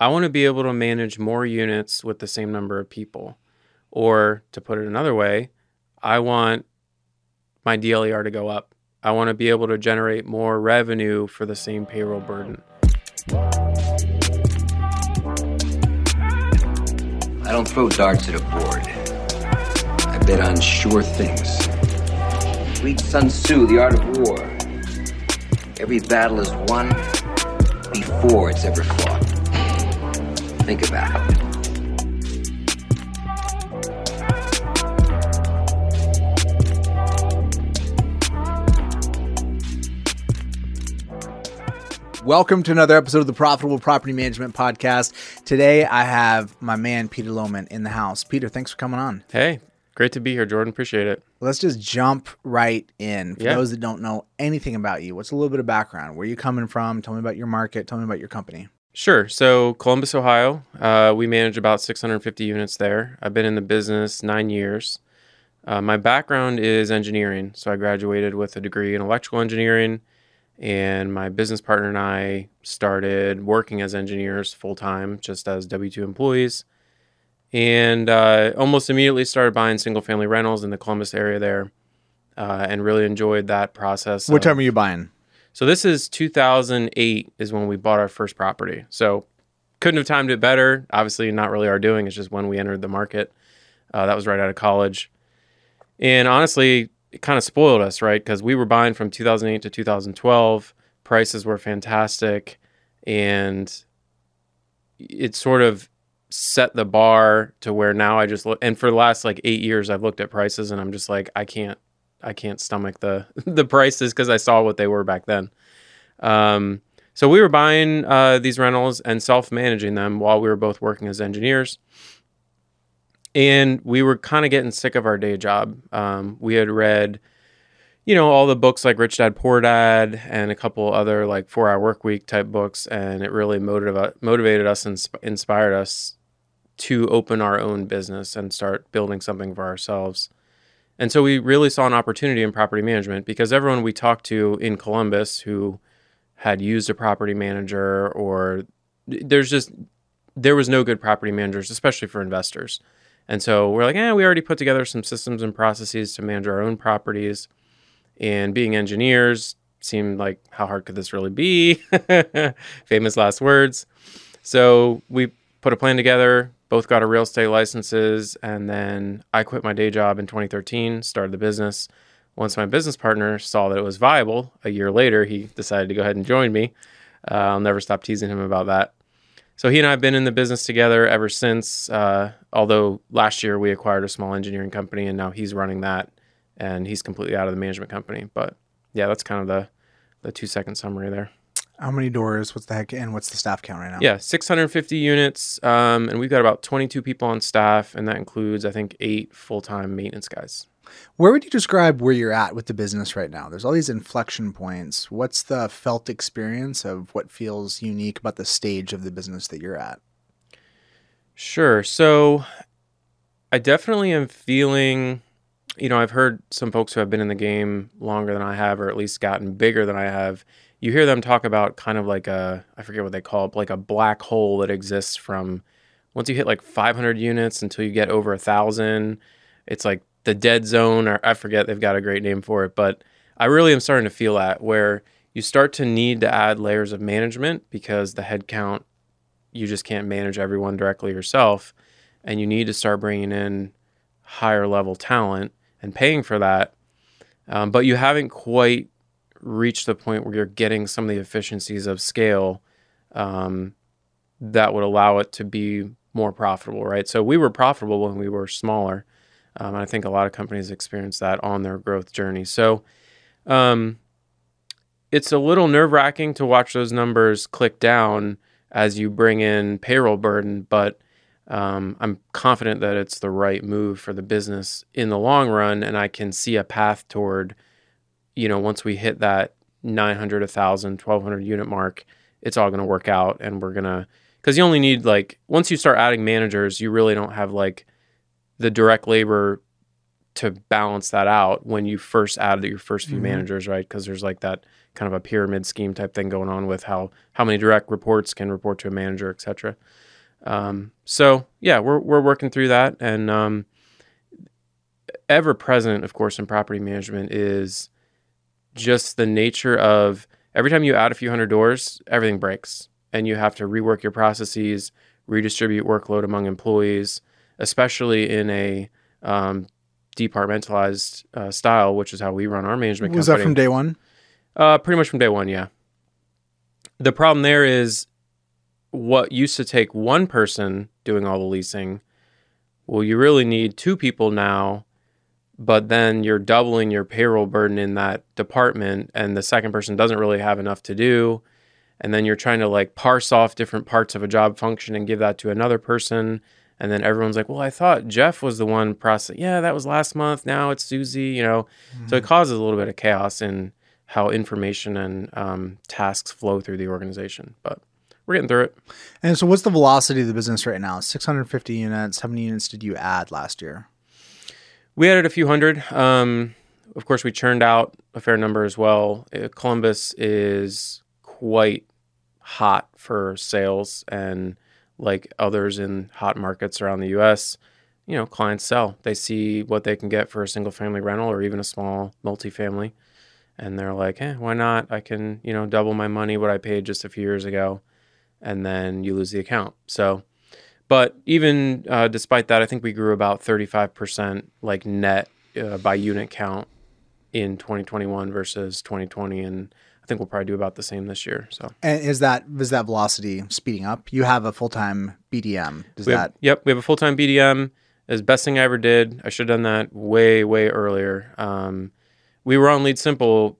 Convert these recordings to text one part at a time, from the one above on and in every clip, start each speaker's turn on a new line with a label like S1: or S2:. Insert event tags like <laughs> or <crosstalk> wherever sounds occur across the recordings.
S1: I want to be able to manage more units with the same number of people. Or to put it another way, I want my DLER to go up. I want to be able to generate more revenue for the same payroll burden.
S2: I don't throw darts at a board. I bet on sure things. Read Sun Tzu, The Art of War. Every battle is won before it's ever fought. Think about it.
S3: Welcome to another episode of the Profitable Property Management Podcast. Today I have my man Peter Lohmann in the house. Peter, thanks for coming on.
S1: Hey, great to be here, Jordan. Appreciate it.
S3: Let's just jump right in. For
S1: Yeah.
S3: those that don't know anything about you, what's a little bit of background? Where you coming from? Tell me about your market. Tell me about your company.
S1: Sure. So, Columbus, Ohio, uh, we manage about 650 units there. I've been in the business nine years. Uh, my background is engineering. So, I graduated with a degree in electrical engineering, and my business partner and I started working as engineers full time, just as W 2 employees. And uh, almost immediately started buying single family rentals in the Columbus area there uh, and really enjoyed that process.
S3: What
S1: of-
S3: time are you buying?
S1: So this is 2008 is when we bought our first property. So couldn't have timed it better. Obviously, not really our doing. It's just when we entered the market. Uh, that was right out of college, and honestly, it kind of spoiled us, right? Because we were buying from 2008 to 2012. Prices were fantastic, and it sort of set the bar to where now I just look. And for the last like eight years, I've looked at prices, and I'm just like, I can't I can't stomach the <laughs> the prices because I saw what they were back then. Um, so we were buying uh, these rentals and self managing them while we were both working as engineers, and we were kind of getting sick of our day job. Um, we had read, you know, all the books like Rich Dad Poor Dad and a couple other like Four Hour Work Week type books, and it really motivated motivated us and sp- inspired us to open our own business and start building something for ourselves. And so we really saw an opportunity in property management because everyone we talked to in Columbus who had used a property manager or there's just there was no good property managers, especially for investors. And so we're like, eh, we already put together some systems and processes to manage our own properties. And being engineers seemed like how hard could this really be? <laughs> Famous last words. So we put a plan together, both got our real estate licenses, and then I quit my day job in 2013, started the business. Once my business partner saw that it was viable, a year later, he decided to go ahead and join me. Uh, I'll never stop teasing him about that. So he and I have been in the business together ever since. Uh, although last year we acquired a small engineering company, and now he's running that, and he's completely out of the management company. But yeah, that's kind of the the two second summary there.
S3: How many doors? What's the heck? And what's the staff count right now?
S1: Yeah, 650 units, um, and we've got about 22 people on staff, and that includes I think eight full time maintenance guys.
S3: Where would you describe where you're at with the business right now? There's all these inflection points. What's the felt experience of what feels unique about the stage of the business that you're at?
S1: Sure. So I definitely am feeling, you know, I've heard some folks who have been in the game longer than I have, or at least gotten bigger than I have. You hear them talk about kind of like a, I forget what they call it, like a black hole that exists from once you hit like 500 units until you get over a thousand. It's like the dead zone, or I forget, they've got a great name for it. But I really am starting to feel that where you start to need to add layers of management because the headcount you just can't manage everyone directly yourself and you need to start bringing in higher level talent and paying for that um, but you haven't quite reached the point where you're getting some of the efficiencies of scale um, that would allow it to be more profitable right? So we were profitable when we were smaller um, and i think a lot of companies experience that on their growth journey. So um, it's a little nerve wracking to watch those numbers click down as you bring in payroll burden, but um, I'm confident that it's the right move for the business in the long run, and I can see a path toward, you know, once we hit that 900, 1,000, 1,200 unit mark, it's all going to work out, and we're gonna because you only need like once you start adding managers, you really don't have like the direct labor to balance that out when you first add your first few
S3: Mhm.
S1: managers, right? Because there's like that kind of a pyramid scheme type thing going on with how how many direct reports can report to a manager, et cetera. Um, so yeah, we're we're working through that, and um, ever present, of course, in property management is just the nature of every time you add a few hundred doors, everything breaks, and you have to rework your processes, redistribute workload among employees, especially in a um, departmentalized uh, style, which is how we run our management
S3: Was
S1: company.
S3: that from day one?
S1: Uh, pretty much from day one, yeah. The problem there is what used to take one person doing all the leasing. Well, you really need two people now, but then you're doubling your payroll burden in that department, and the second person doesn't really have enough to do. And then you're trying to like parse off different parts of a job function and give that to another person. And then everyone's like, well, I thought Jeff was the one processing. Yeah, that was last month. Now it's Susie, you know. So it causes a little bit of chaos in how information and um, tasks flow through the organization. But we're getting through it.
S3: And so, what's the velocity of the business right now? 650 units. How many units did you add last year?
S1: We added a few hundred. Um, of course, we churned out a fair number as well. Uh, Columbus is quite hot for sales, and like others in hot markets around the U.S., you know, clients sell. They see what they can get for a single family rental or even a small multifamily, and they're like, "Eh, why not? I can, you know, double my money what I paid just a few years ago." And then you lose the account. So but even uh, despite that, I think we grew about 35% like net uh, by unit count in 2021 versus 2020. And I think we'll probably do about the same this year. So
S3: And is that is that velocity speeding up? You have a full time BDM. Does
S1: have,
S3: that?
S1: yep, we have a full time BDM. Is best thing I ever did. I should have done that way, way earlier. Um, we were on Lead Simple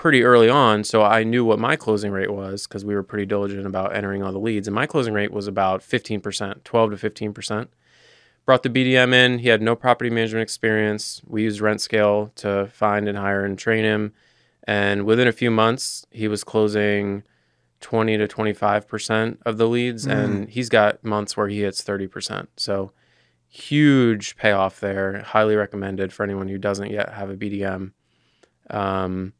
S1: pretty early on, so I knew what my closing rate was because we were pretty diligent about entering all the leads. And my closing rate was about 15%, 12 to 15%. Brought the BDM in. He had no property management experience. We used Rent Scale to find and hire and train him. And within a few months, he was closing 20 to 25% of the leads. And he's got months where he hits 30%. So huge payoff there. Highly recommended for anyone who doesn't yet have a BDM. Um,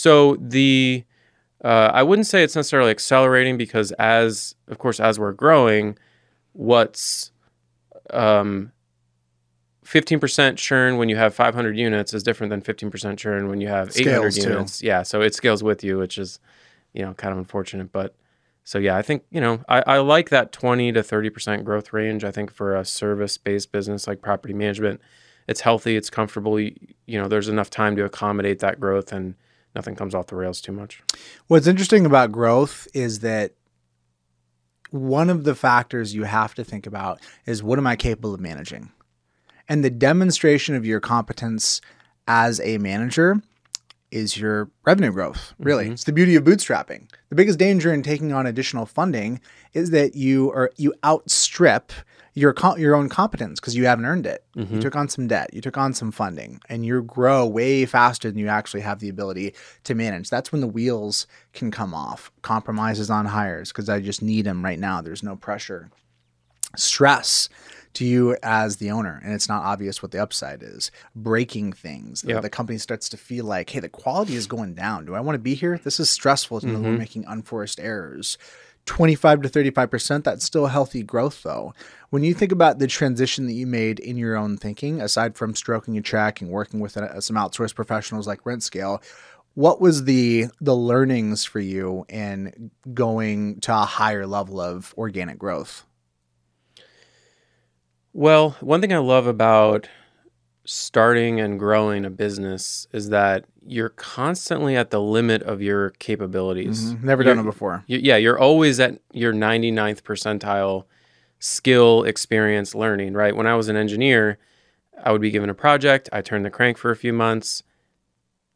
S1: so the uh, I wouldn't say it's necessarily accelerating because as of course as we're growing, what's um, 15% churn when you have 500 units is different than 15% churn when you have 800
S3: Scales, too.
S1: units. Yeah, so it scales with you, which is you know kind of unfortunate, but so yeah, I think you know I, I like that 20 to 30% growth range. I think for a service-based business like property management, it's healthy, it's comfortable. You, you know, there's enough time to accommodate that growth and nothing comes off the rails too much.
S3: What's interesting about growth is that one of the factors you have to think about is what am I capable of managing? And the demonstration of your competence as a manager is your revenue growth. Really, mm-hmm. it's the beauty of bootstrapping. The biggest danger in taking on additional funding is that you are you outstrip your your own competence because you haven't earned it. You took on some debt, you took on some funding, and you grow way faster than you actually have the ability to manage. That's when the wheels can come off. Compromises on hires because I just need them right now. There's no pressure. Stress to you as the owner, and it's not obvious what the upside is. Breaking things. The-
S1: Yep.
S3: The company starts to feel like, hey, the quality is going down. Do I want to be here? This is stressful. Mm-hmm. We're making unforced errors. 25 to 35%, that's still healthy growth though. When you think about the transition that you made in your own thinking, aside from stroking a check and working with uh, some outsourced professionals like Rent Scale, what was the the learnings for you in going to a higher level of organic growth?
S1: Well, one thing I love about starting and growing a business is that you're constantly at the limit of your capabilities.
S3: Mhm. Never done
S1: You're-
S3: it before.
S1: You, yeah, you're always at your 99th percentile skill, experience, learning, right? When I was an engineer, I would be given a project, I turn the crank for a few months,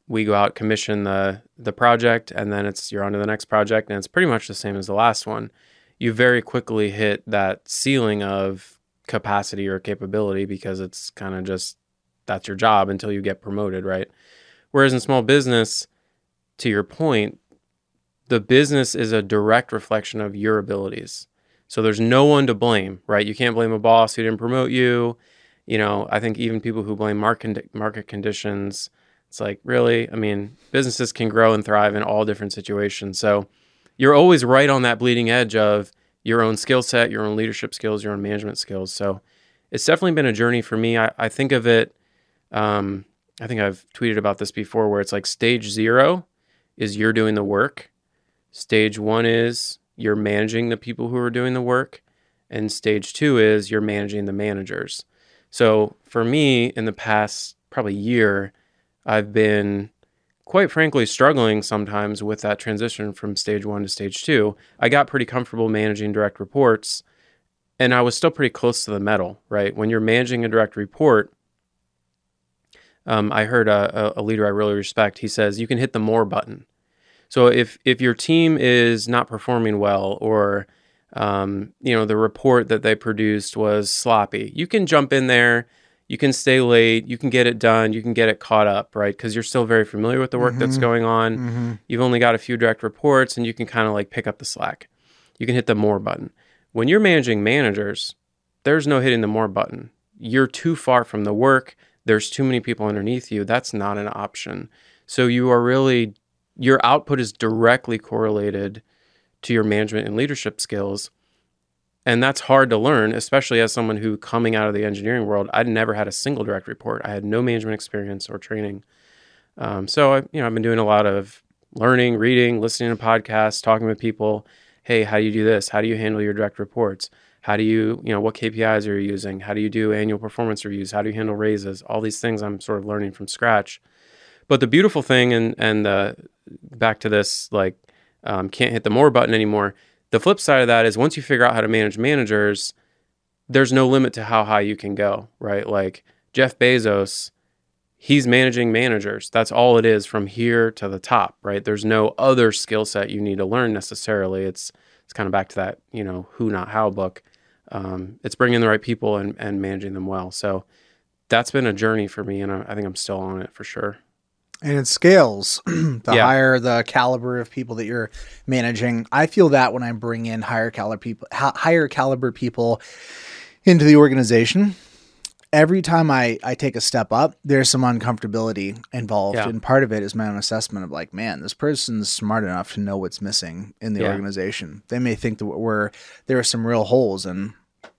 S1: we go out commission the the project and then it's you're on to the next project and it's pretty much the same as the last one. You very quickly hit that ceiling of capacity or capability because it's kind of just that's your job until you get promoted, right? Whereas in small business, to your point, the business is a direct reflection of your abilities. So there's no one to blame, right? You can't blame a boss who didn't promote you. you know, I think even people who blame market market conditions, it's like really, I mean, businesses can grow and thrive in all different situations. So you're always right on that bleeding edge of your own skill set, your own leadership skills, your own management skills. So it's definitely been a journey for me. I, I think of it. Um, I think I've tweeted about this before, where it's like stage zero is you're doing the work. Stage one is you're managing the people who are doing the work. And stage two is you're managing the managers. So for me, in the past probably year, I've been quite frankly struggling sometimes with that transition from stage one to stage two. I got pretty comfortable managing direct reports and I was still pretty close to the metal, right? When you're managing a direct report, um, I heard a, a leader I really respect. He says you can hit the more button. So if if your team is not performing well or um, you know the report that they produced was sloppy, you can jump in there. You can stay late. You can get it done. You can get it caught up, right? Because you're still very familiar with the work mm-hmm. that's going on. Mm-hmm. You've only got a few direct reports, and you can kind of like pick up the slack. You can hit the more button. When you're managing managers, there's no hitting the more button. You're too far from the work. There's too many people underneath you. That's not an option. So you are really your output is directly correlated to your management and leadership skills. And that's hard to learn, especially as someone who coming out of the engineering world, I'd never had a single direct report. I had no management experience or training. Um, so I, you know, I've been doing a lot of learning, reading, listening to podcasts, talking with people. Hey, how do you do this? How do you handle your direct reports? How do you, you know, what KPIs are you using? How do you do annual performance reviews? How do you handle raises? All these things I'm sort of learning from scratch. But the beautiful thing, and and the back to this like um, can't hit the more button anymore. The flip side of that is once you figure out how to manage managers, there's no limit to how high you can go, right? Like Jeff Bezos, he's managing managers. That's all it is from here to the top, right? There's no other skill set you need to learn necessarily. It's it's kind of back to that, you know, who not how book. Um, it's bringing the right people and, and managing them well. So that's been a journey for me, and I, I think I'm still on it for sure
S3: and it scales <clears throat> the yeah. higher the caliber of people that you're managing i feel that when i bring in higher caliber people higher caliber people into the organization every time I, I take a step up there's some uncomfortability involved yeah. and part of it is my own assessment of like man this person's smart enough to know what's missing in the yeah. organization they may think that we're there are some real holes and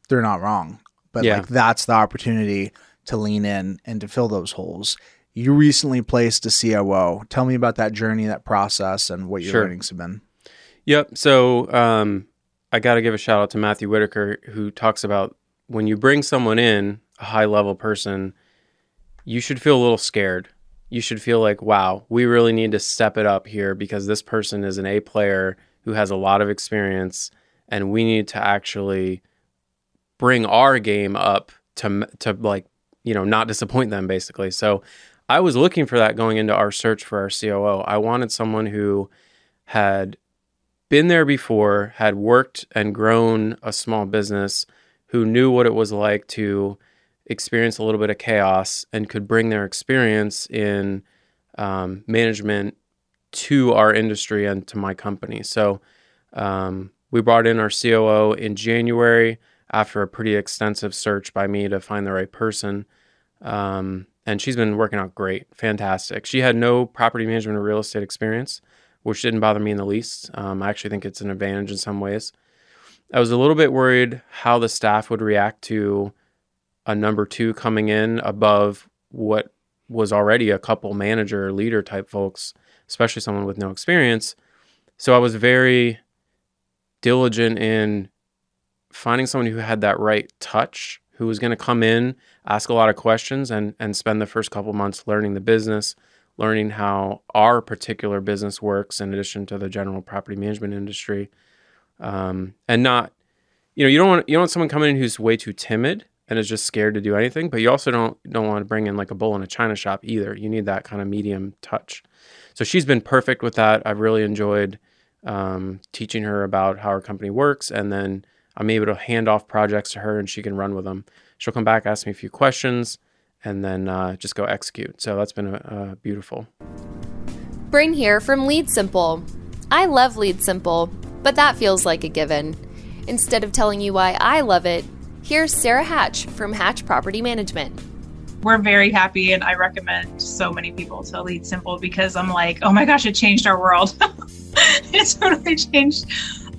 S3: they're not wrong but like that's the opportunity to lean in and to fill those holes you recently placed a COO. Tell me about that journey, that process, and what your sure. learnings have been.
S1: Yep. So um, I got to give a shout out to Matthew Whitaker, who talks about when you bring someone in, a high level person, you should feel a little scared. You should feel like, wow, we really need to step it up here because this person is an A player who has a lot of experience, and we need to actually bring our game up to to like you know not disappoint them basically. So I was looking for that going into our search for our COO. I wanted someone who had been there before, had worked and grown a small business, who knew what it was like to experience a little bit of chaos and could bring their experience in um, management to our industry and to my company. So um, we brought in our COO in January after a pretty extensive search by me to find the right person. Um, and she's been working out great, fantastic. She had no property management or real estate experience, which didn't bother me in the least. Um, I actually think it's an advantage in some ways. I was a little bit worried how the staff would react to a number two coming in above what was already a couple manager leader type folks, especially someone with no experience. So I was very diligent in finding someone who had that right touch who was going to come in, ask a lot of questions, and and spend the first couple months learning the business, learning how our particular business works, in addition to the general property management industry, um, and not, you know, you don't want you don't want someone coming in who's way too timid and is just scared to do anything, but you also don't don't want to bring in like a bull in a china shop either. You need that kind of medium touch. So she's been perfect with that. I've really enjoyed um, teaching her about how our company works, and then I'm able to hand off projects to her and she can run with them. She'll come back, ask me a few questions, and then uh, just go execute. So that's been uh, beautiful.
S4: Brain here from Lead Simple. I love Lead Simple, but that feels like a given. Instead of telling you why I love it, Here's Sarah Hatch from Hatch Property Management.
S5: We're very happy, and I recommend so many people to Lead Simple because I'm like, oh my gosh, it changed our world. <laughs> it totally changed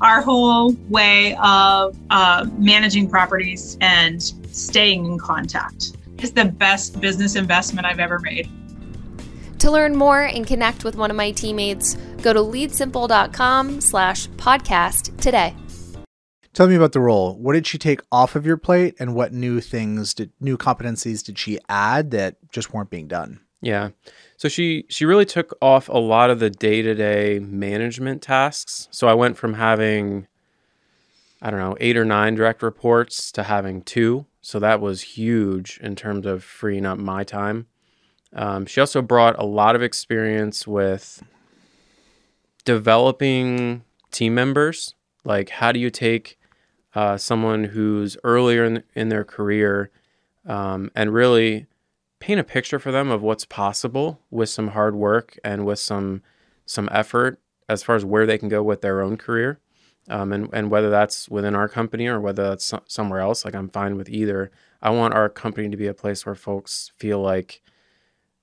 S5: our whole way of uh, managing properties and staying in contact. It's the best business investment I've ever made.
S4: To learn more and connect with one of my teammates, go to leadsimple.com slash podcast today.
S3: Tell me about the role. What did she take off of your plate and what new things did new competencies did she add that just weren't being done?
S1: Yeah. So she she really took off a lot of the day-to-day management tasks. So I went from having I don't know, 8 or 9 direct reports to having 2. So that was huge in terms of freeing up my time. Um, she also brought a lot of experience with developing team members. Like, how do you take uh, someone who's earlier in, in their career um, and really paint a picture for them of what's possible with some hard work and with some some effort as far as where they can go with their own career um, and, and whether that's within our company or whether that's somewhere else like i'm fine with either i want our company to be a place where folks feel like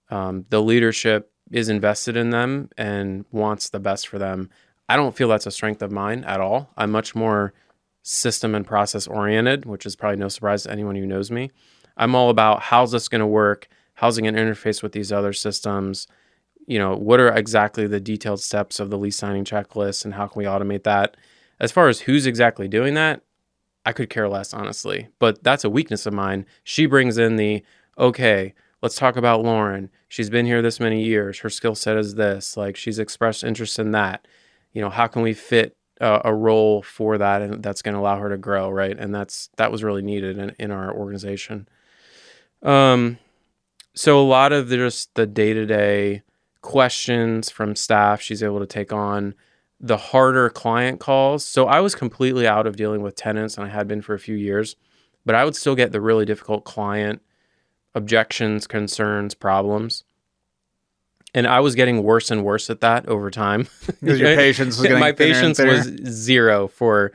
S1: um, the leadership is invested in them and wants the best for them i don't feel that's a strength of mine at all i'm much more system and process oriented, which is probably no surprise to anyone who knows me. I'm all about how's this going to work? How's it going to interface with these other systems? You know, what are exactly the detailed steps of the lease signing checklist and how can we automate that? As far as who's exactly doing that, I could care less, honestly. But that's a weakness of mine. She brings in the, okay, let's talk about Lauren. She's been here this many years. Her skill set is this. Like, she's expressed interest in that. You know, how can we fit uh, a role for that and that's going to allow her to grow right and that's that was really needed in, in our organization um so a lot of the, just the day-to-day questions from staff she's able to take on the harder client calls so i was completely out of dealing with tenants and i had been for a few years but i would still get the really difficult client objections concerns problems and I was getting worse and worse at that over time.
S3: Because <laughs> your <laughs> patience was getting
S1: my patience was zero for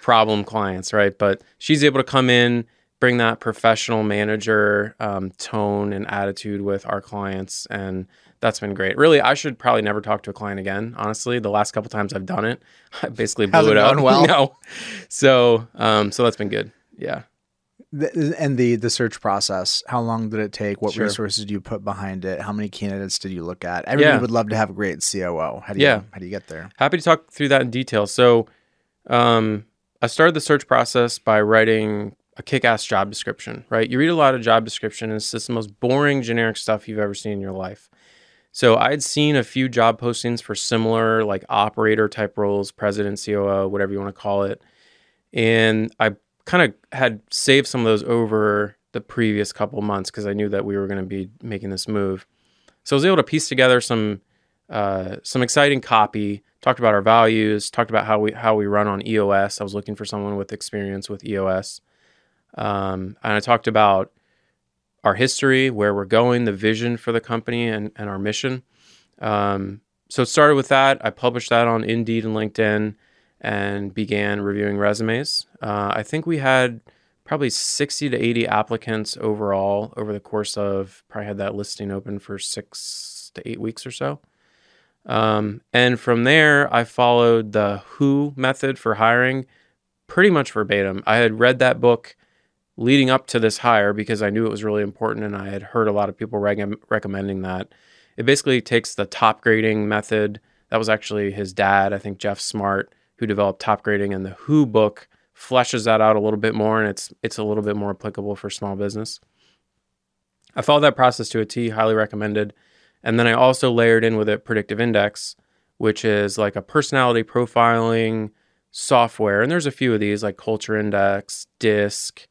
S1: problem clients, right? But she's able to come in, bring that professional manager um, tone and attitude with our clients, and that's been great. Really, I should probably never talk to a client again. Honestly, the last couple times I've done it, <laughs> I basically blew
S3: Hasn't
S1: it up. <laughs>
S3: well?
S1: No, so um, so that's been good. Yeah.
S3: The- and the the search process how long did it take what
S1: Sure.
S3: resources did you put behind it how many candidates did you look at everybody
S1: Yeah.
S3: would love to have a great coo how do you
S1: Yeah.
S3: how do you get there
S1: Happy to talk through that in detail. So, um, I started the search process by writing a kick-ass job description. Right, you read a lot of job description, and it's just the most boring, generic stuff you've ever seen in your life. So I had seen a few job postings for similar, like operator type roles, president, COO, whatever you want to call it, and I kind of had saved some of those over the previous couple months because I knew that we were going to be making this move. So I was able to piece together some uh, some exciting copy. Talked about our values. Talked about how we how we run on EOS. I was looking for someone with experience with EOS, um, and I talked about our history, where we're going, the vision for the company, and and our mission. Um, so it started with that. I published that on Indeed and LinkedIn, and began reviewing resumes. Uh, I think we had probably 60 to 80 applicants overall over the course of probably had that listing open for six to eight weeks or so. Um, and from there, I followed the Who method for hiring pretty much verbatim. I had read that book leading up to this hire because I knew it was really important and I had heard a lot of people reg- recommending that. It basically takes the top grading method. That was actually his dad, I think Jeff Smart, who developed top grading, and the Who book fleshes that out a little bit more, and it's it's a little bit more applicable for small business. I followed that process to a T, highly recommended. And then I also layered in with it Predictive Index, which is like a personality profiling software. And there's a few of these like Culture Index, DISC,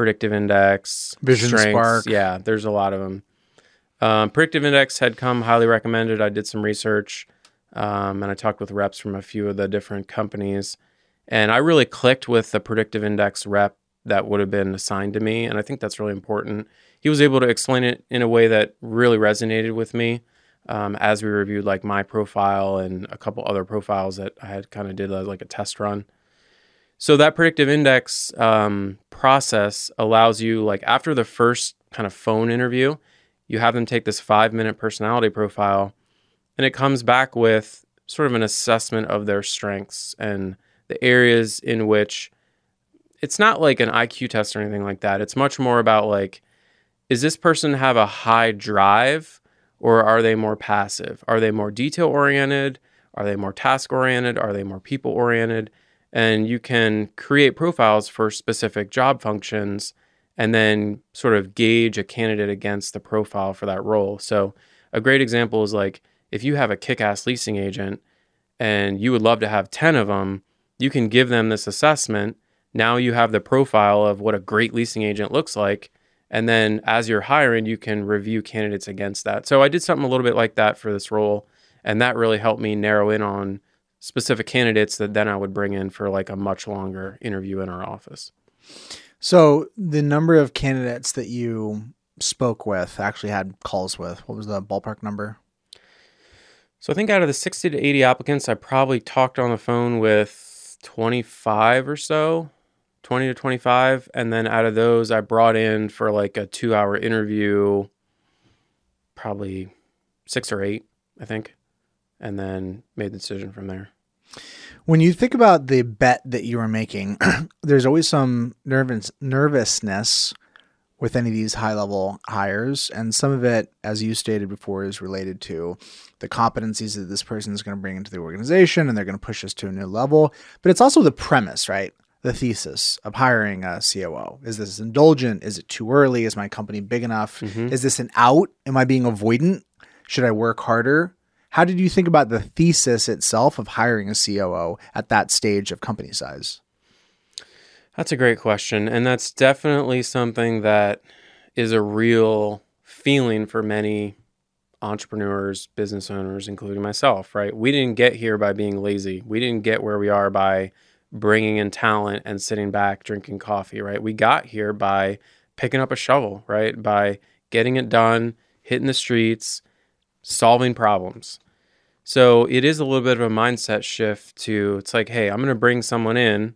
S1: Predictive Index,
S3: Vision
S1: Strengths.
S3: Spark.
S1: Yeah, there's a lot of them. Um, Predictive Index had come highly recommended. I did some research um, and I talked with reps from a few of the different companies. And I really clicked with the Predictive Index rep that would have been assigned to me. And I think that's really important. He was able to explain it in a way that really resonated with me um, as we reviewed like my profile and a couple other profiles that I had kind of did a, like a test run. So that predictive index um, process allows you, like, after the first kind of phone interview, you have them take this five minute personality profile and it comes back with sort of an assessment of their strengths and the areas in which it's not like an IQ test or anything like that. It's much more about like, is this person have a high drive or are they more passive? Are they more detail oriented? Are they more task oriented? Are they more people oriented? And you can create profiles for specific job functions and then sort of gauge a candidate against the profile for that role. So, a great example is like if you have a kick ass leasing agent and you would love to have 10 of them, you can give them this assessment. Now you have the profile of what a great leasing agent looks like. And then as you're hiring, you can review candidates against that. So I did something a little bit like that for this role. And that really helped me narrow in on specific candidates that then I would bring in for like a much longer interview in our office.
S3: So the number of candidates that you spoke with, actually had calls with, what was the ballpark number?
S1: So I think out of the 60 to 80 applicants, I probably talked on the phone with 25 or so, 20 to 25. And then out of those, I brought in for like a two hour interview, probably six or eight, I think, and then made the decision from there.
S3: When you think about the bet that you are making, <clears throat> there's always some nervous nervousness with any of these high level hires. And some of it, as you stated before, is related to the competencies that this person is going to bring into the organization and they're going to push us to a new level. But it's also the premise, right? The thesis of hiring a COO. Is this indulgent? Is it too early? Is my company big enough?
S1: Mm-hmm.
S3: Is this an out? Am I being avoidant? Should I work harder? How did you think about the thesis itself of hiring a COO at that stage of company size?
S1: That's a great question. And that's definitely something that is a real feeling for many entrepreneurs, business owners, including myself, right? We didn't get here by being lazy. We didn't get where we are by bringing in talent and sitting back drinking coffee, right? We got here by picking up a shovel, right? By getting it done, hitting the streets, solving problems. So it is a little bit of a mindset shift to it's like, hey, I'm going to bring someone in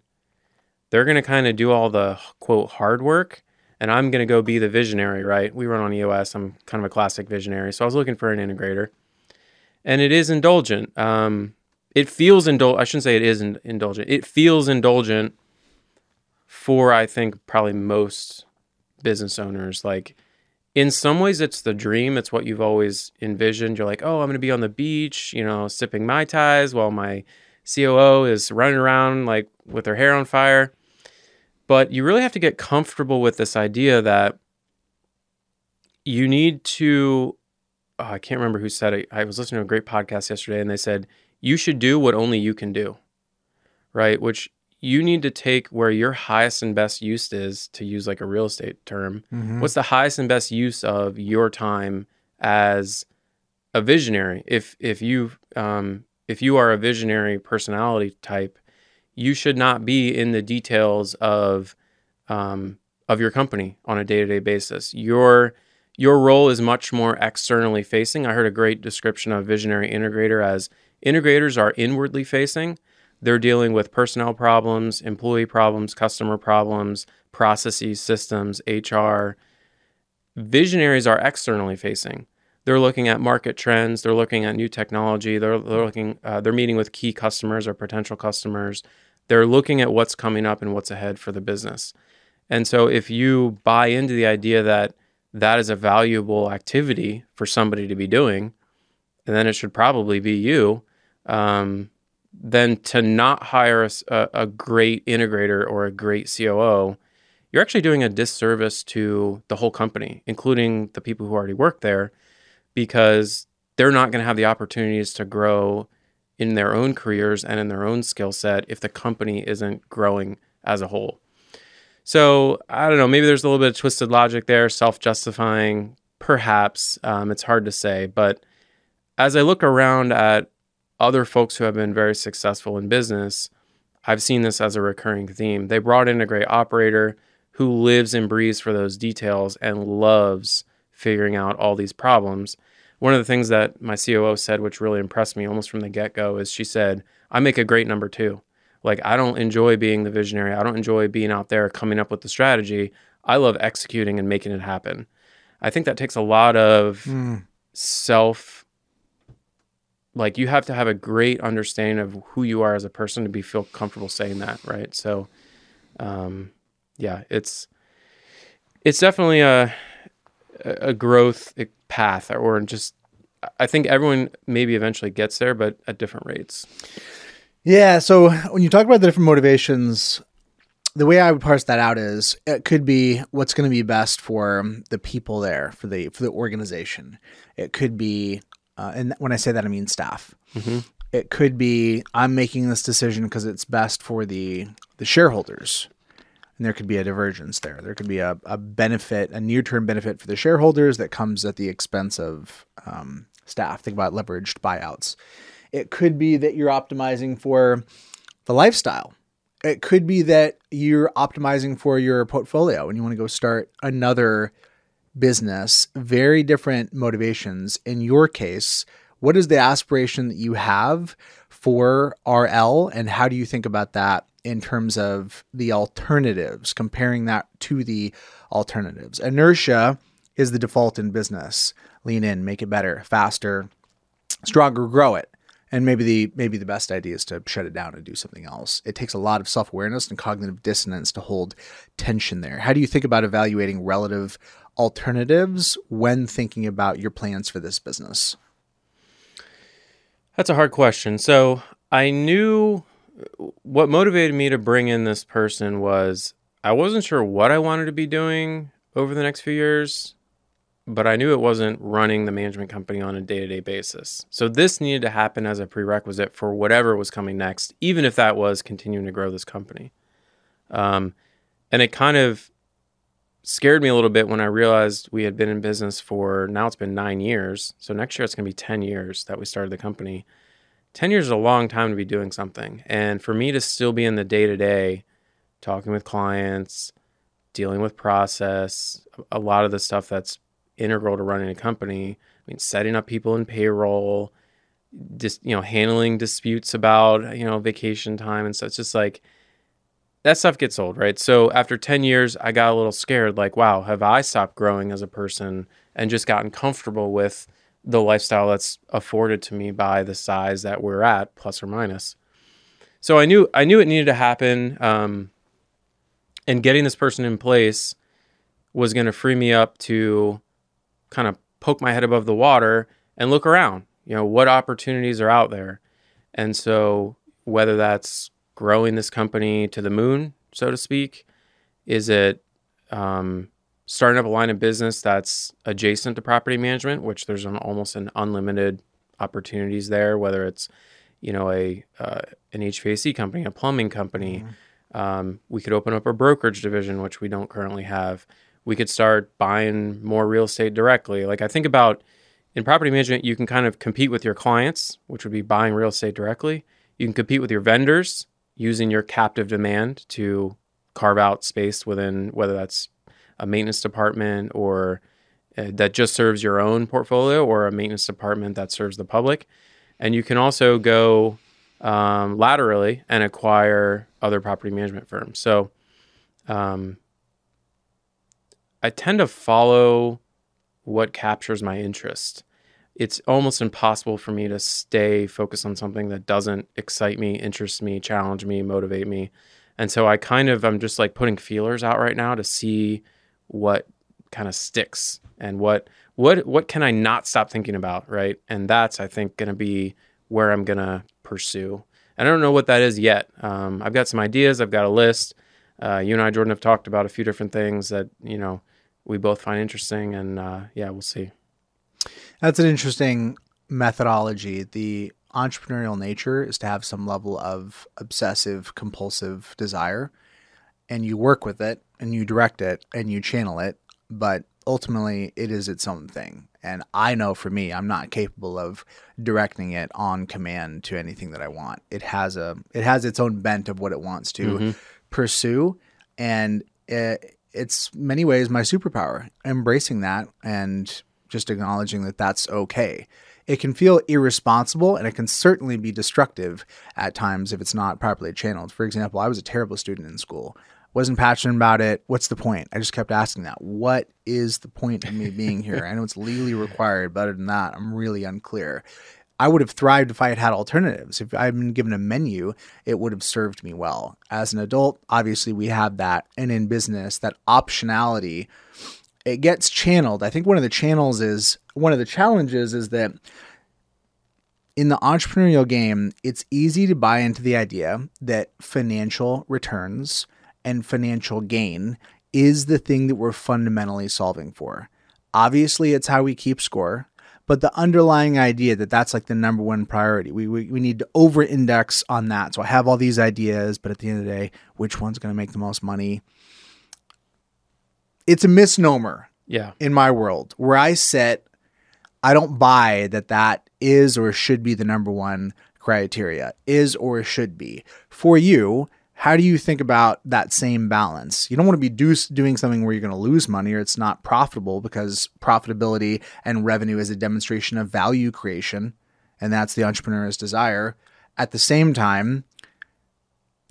S1: they're going to kind of do all the quote hard work and I'm going to go be the visionary, right? We run on EOS. I'm kind of a classic visionary. So I was looking for an integrator. And it is indulgent. Um, it feels indulgent. I shouldn't say it is in- indulgent. It feels indulgent for, I think, probably most business owners. Like, in some ways, it's the dream. It's what you've always envisioned. You're like, oh, I'm going to be on the beach, you know, sipping Mai Tais while my COO is running around like with her hair on fire. But you really have to get comfortable with this idea that you need to. Oh, I can't remember who said it. I was listening to a great podcast yesterday and they said, you should do what only you can do, right? Which you need to take where your highest and best use is, to use like a real estate term.
S3: Mm-hmm.
S1: What's the highest and best use of your time as a visionary? If if you um, if you are a visionary personality type, you should not be in the details of um, of your company on a day to day basis. Your your role is much more externally facing. I heard a great description of visionary integrator as integrators are inwardly facing. They're dealing with personnel problems, employee problems, customer problems, processes, systems, HR. Visionaries are externally facing. They're looking at market trends. They're looking at new technology. They're, they're looking. Uh, they're meeting with key customers or potential customers. They're looking at what's coming up and what's ahead for the business. And so, if you buy into the idea that that is a valuable activity for somebody to be doing, and then it should probably be you. Um, then to not hire a, a great integrator or a great COO, you're actually doing a disservice to the whole company, including the people who already work there, because they're not going to have the opportunities to grow in their own careers and in their own skill set if the company isn't growing as a whole. So I don't know. Maybe there's a little bit of twisted logic there, self-justifying, perhaps. Um, it's hard to say, but as I look around at other folks who have been very successful in business, I've seen this as a recurring theme. They brought in a great operator who lives and breathes for those details and loves figuring out all these problems. One of the things that my COO said, which really impressed me almost from the get go, is she said, I make a great number two. Like I don't enjoy being the visionary. I don't enjoy being out there coming up with the strategy. I love executing and making it happen. I think that takes a lot of
S3: Mm.
S1: self like you have to have a great understanding of who you are as a person to be feel comfortable saying that, right? So um yeah, it's it's definitely a a growth path or just I think everyone maybe eventually gets there but at different rates.
S3: Yeah. So when you talk about the different motivations, the way I would parse that out is it could be what's going to be best for the people there, for the for the organization. It could be, uh, and when I say that, I mean staff.
S1: Mhm.
S3: It could be I'm making this decision because it's best for the the shareholders, and there could be a divergence there. There could be a, a benefit, a near term benefit for the shareholders that comes at the expense of um, staff. Think about leveraged buyouts. It could be that you're optimizing for the lifestyle. It could be that you're optimizing for your portfolio and you want to go start another business. Very different motivations. In your case, what is the aspiration that you have for RL and how do you think about that in terms of the alternatives, comparing that to the alternatives? Inertia is the default in business. Lean in, make it better, faster, stronger, grow it. And maybe the maybe the best idea is to shut it down and do something else. It takes a lot of self-awareness and cognitive dissonance to hold tension there. How do you think about evaluating relative alternatives when thinking about your plans for this business?
S1: That's a hard question. So I knew what motivated me to bring in this person was I wasn't sure what I wanted to be doing over the next few years, but I knew it wasn't running the management company on a day to day basis. So this needed to happen as a prerequisite for whatever was coming next, even if that was continuing to grow this company. Um, and it kind of scared me a little bit when I realized we had been in business for now it's been nine years. So next year it's going to be 10 years that we started the company. 10 years is a long time to be doing something. And for me to still be in the day to day, talking with clients, dealing with process, a lot of the stuff that's integral to running a company. I mean, setting up people in payroll, just, you know, handling disputes about, you know, vacation time and so It's just like, that stuff gets old, right? So after 10 years, I got a little scared like, wow, have I stopped growing as a person and just gotten comfortable with the lifestyle that's afforded to me by the size that we're at, plus or minus. So I knew I knew it needed to happen, um, and getting this person in place was going to free me up to kind of poke my head above the water and look around. You know, what opportunities are out there, and so whether that's growing this company to the moon, so to speak, is it um, starting up a line of business that's adjacent to property management, which there's an almost an unlimited opportunities there, whether it's you know a uh, an HVAC company, a plumbing company. Um, we could open up a brokerage division, which we don't currently have. We could start buying more real estate directly. Like I think about in property management, you can kind of compete with your clients, which would be buying real estate directly. You can compete with your vendors using your captive demand to carve out space within whether that's a maintenance department or uh, that just serves your own portfolio or a maintenance department that serves the public. And you can also go um, laterally and acquire other property management firms. So um, I tend to follow what captures my interest. It's almost impossible for me to stay focused on something that doesn't excite me, interest me, challenge me, motivate me. And so I kind of I'm just like putting feelers out right now to see what kind of sticks and what what what can I not stop thinking about, right? And that's I think going to be where I'm going to pursue. And I don't know what that is yet. Um, I've got some ideas. I've got a list. Uh, you and I, Jordan, have talked about a few different things that you know we both find interesting, and uh, yeah, we'll see.
S3: That's an interesting methodology. The entrepreneurial nature is to have some level of obsessive compulsive desire and you work with it and you direct it and you channel it, but ultimately it is its own thing. And I know for me, I'm not capable of directing it on command to anything that I want. It has a it has its own bent of what it wants to mm-hmm. pursue, and it, it's many ways my superpower. Embracing that and just acknowledging that that's okay. it can feel irresponsible and it can certainly be destructive at times if it's not properly channeled. For example, I was a terrible student in school. Wasn't passionate about it. What's the point? I just kept asking that. What is the point of me being here? I know it's legally required, but other than that, I'm really unclear. I would have thrived if I had had alternatives. If I'd been given a menu, it would have served me well. As an adult, obviously we have that. And in business, that optionality, it gets channeled. I think one of the channels is one of the challenges is that in the entrepreneurial game, it's easy to buy into the idea that financial returns and financial gain is the thing that we're fundamentally solving for. Obviously, it's how we keep score, but the underlying idea that that's like the number one priority. We, we, we need to over index on that. So I have all these ideas, but at the end of the day, which one's going to make the most money? It's a misnomer
S1: Yeah.
S3: in my world where I sit, I don't buy that that is or should be the number one criteria, is or should be. For you, how do you think about that same balance? You don't want to be do, doing something where you're going to lose money or it's not profitable because profitability and revenue is a demonstration of value creation, and that's the entrepreneur's desire. At the same time,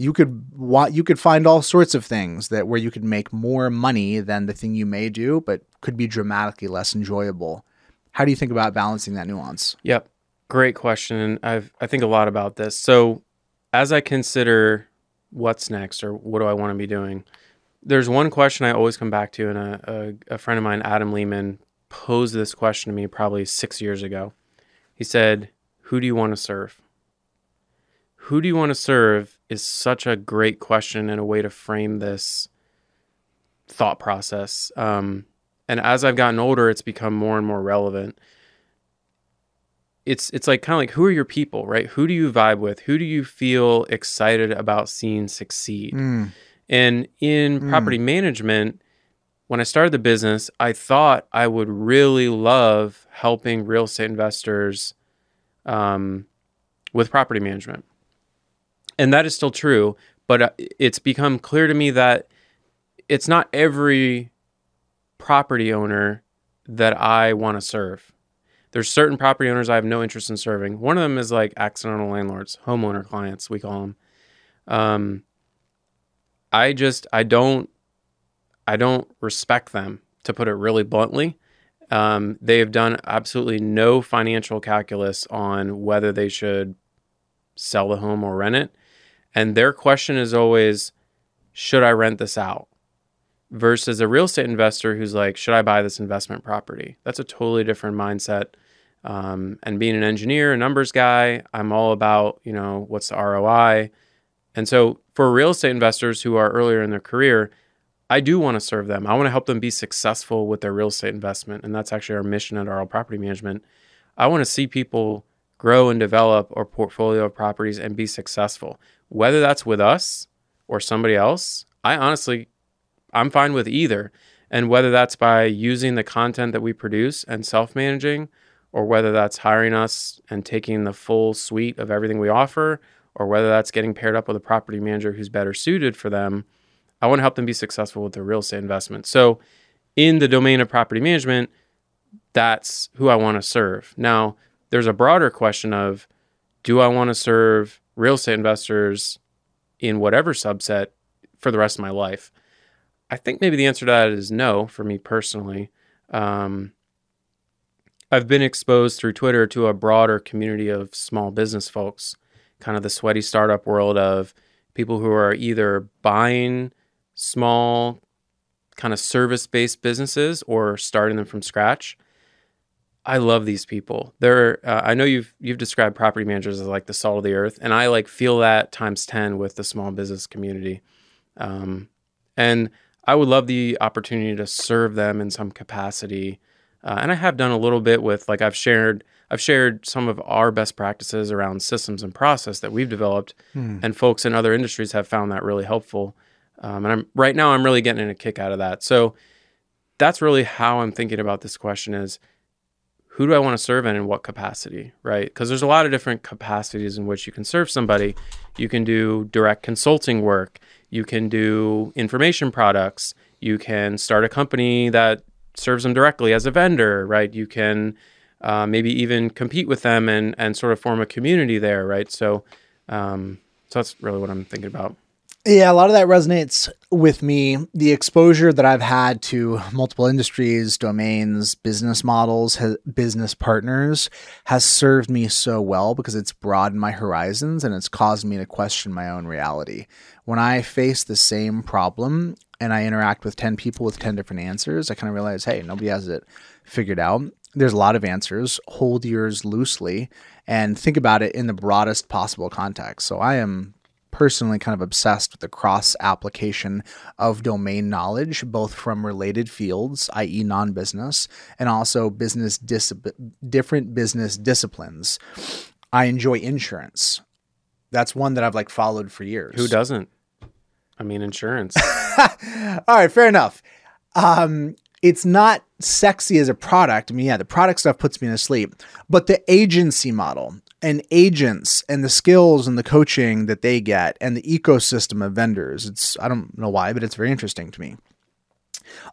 S3: you could want you could find all sorts of things that where you could make more money than the thing you may do, but could be dramatically less enjoyable. How do you think about balancing that nuance?
S1: Yep. Great question. And I've I think a lot about this. So as I consider what's next or what do I want to be doing, there's one question I always come back to, and a, a, a friend of mine, Adam Lehman, posed this question to me probably six years ago. He said, Who do you want to serve? Who do you want to serve is such a great question and a way to frame this thought process. Um, and as I've gotten older, it's become more and more relevant it's it's like kind of like who are your people, right? Who do you vibe with? Who do you feel excited about seeing succeed?
S3: Mm.
S1: And in
S3: Mm.
S1: property management, when I started the business, I thought I would really love helping real estate investors um, with property management. And that is still true, but uh, it's become clear to me that it's not every property owner that I want to serve. There's certain property owners I have no interest in serving. One of them is like accidental landlords, homeowner clients, we call them. Um, I just I don't I don't respect them to put it really bluntly. Um, they have done absolutely no financial calculus on whether they should sell the home or rent it, and their question is always, should I rent this out? Versus a real estate investor who's like, should I buy this investment property? That's a totally different mindset. Um, and being an engineer, a numbers guy, I'm all about, you know, what's the ROI. And so for real estate investors who are earlier in their career, I do want to serve them. I want to help them be successful with their real estate investment. And that's actually our mission at RL Property Management. I want to see people grow and develop a portfolio of properties and be successful. Whether that's with us or somebody else, I honestly, I'm fine with either. And whether that's by using the content that we produce and self managing, or whether that's hiring us and taking the full suite of everything we offer, or whether that's getting paired up with a property manager who's better suited for them, I want to help them be successful with their real estate investment. So, in the domain of property management, that's who I want to serve. Now, there's a broader question of do I want to serve real estate investors in whatever subset for the rest of my life? I think maybe the answer to that is no for me personally. Um, I've been exposed through Twitter to a broader community of small business folks, kind of the sweaty startup world of people who are either buying small, kind of service based businesses or starting them from scratch. I love these people. They're uh, I know you've you've described property managers as like the salt of the earth, and I like feel that times ten with the small business community. Um, and I would love the opportunity to serve them in some capacity. Uh, and I have done a little bit with like I've shared I've shared some of our best practices around systems and process that we've developed,
S3: Hmm.
S1: and folks in other industries have found that really helpful. Um, and I'm right now I'm really getting a kick out of that. So that's really how I'm thinking about this question: is who do I want to serve and in what capacity, right? Because there's a lot of different capacities in which you can serve somebody. You can do direct consulting work. You can do information products. You can start a company that serves them directly as a vendor, right? You can uh, maybe even compete with them and and sort of form a community there, right? So, um, so that's really what I'm thinking about.
S3: Yeah, a lot of that resonates with me. The exposure that I've had to multiple industries, domains, business models, ha- business partners has served me so well because it's broadened my horizons and it's caused me to question my own reality. When I face the same problem and I interact with 10 people with 10 different answers, I kind of realize, hey, nobody has it figured out. There's a lot of answers. Hold yours loosely and think about it in the broadest possible context. So I am personally kind of obsessed with the cross application of domain knowledge, both from related fields, i.e., non business, and also business dis- different business disciplines. I enjoy insurance. That's one that I've like followed for years.
S1: Who doesn't? I mean, insurance. <laughs>
S3: All right, fair enough. Um, it's not sexy as a product. I mean, yeah, the product stuff puts me to sleep, but the agency model and agents and the skills and the coaching that they get and the ecosystem of vendors, it's, I don't know why, but it's very interesting to me.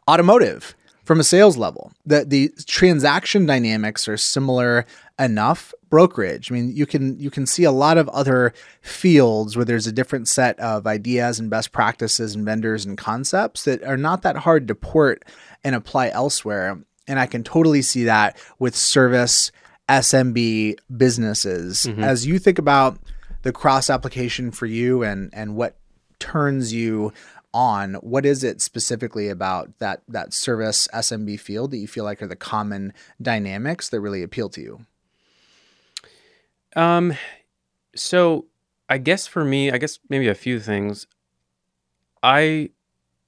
S3: Automotive from a sales level, the, the transaction dynamics are similar enough brokerage. I mean, you can you can see a lot of other fields where there's a different set of ideas and best practices and vendors and concepts that are not that hard to port and apply elsewhere. And I can totally see that with service SMB businesses.
S1: Mm-hmm.
S3: As you think about the cross application for you and and what turns you on, what is it specifically about that that service SMB field that you feel like are the common dynamics that really appeal to you?
S1: Um, so I guess for me, I guess maybe a few things. I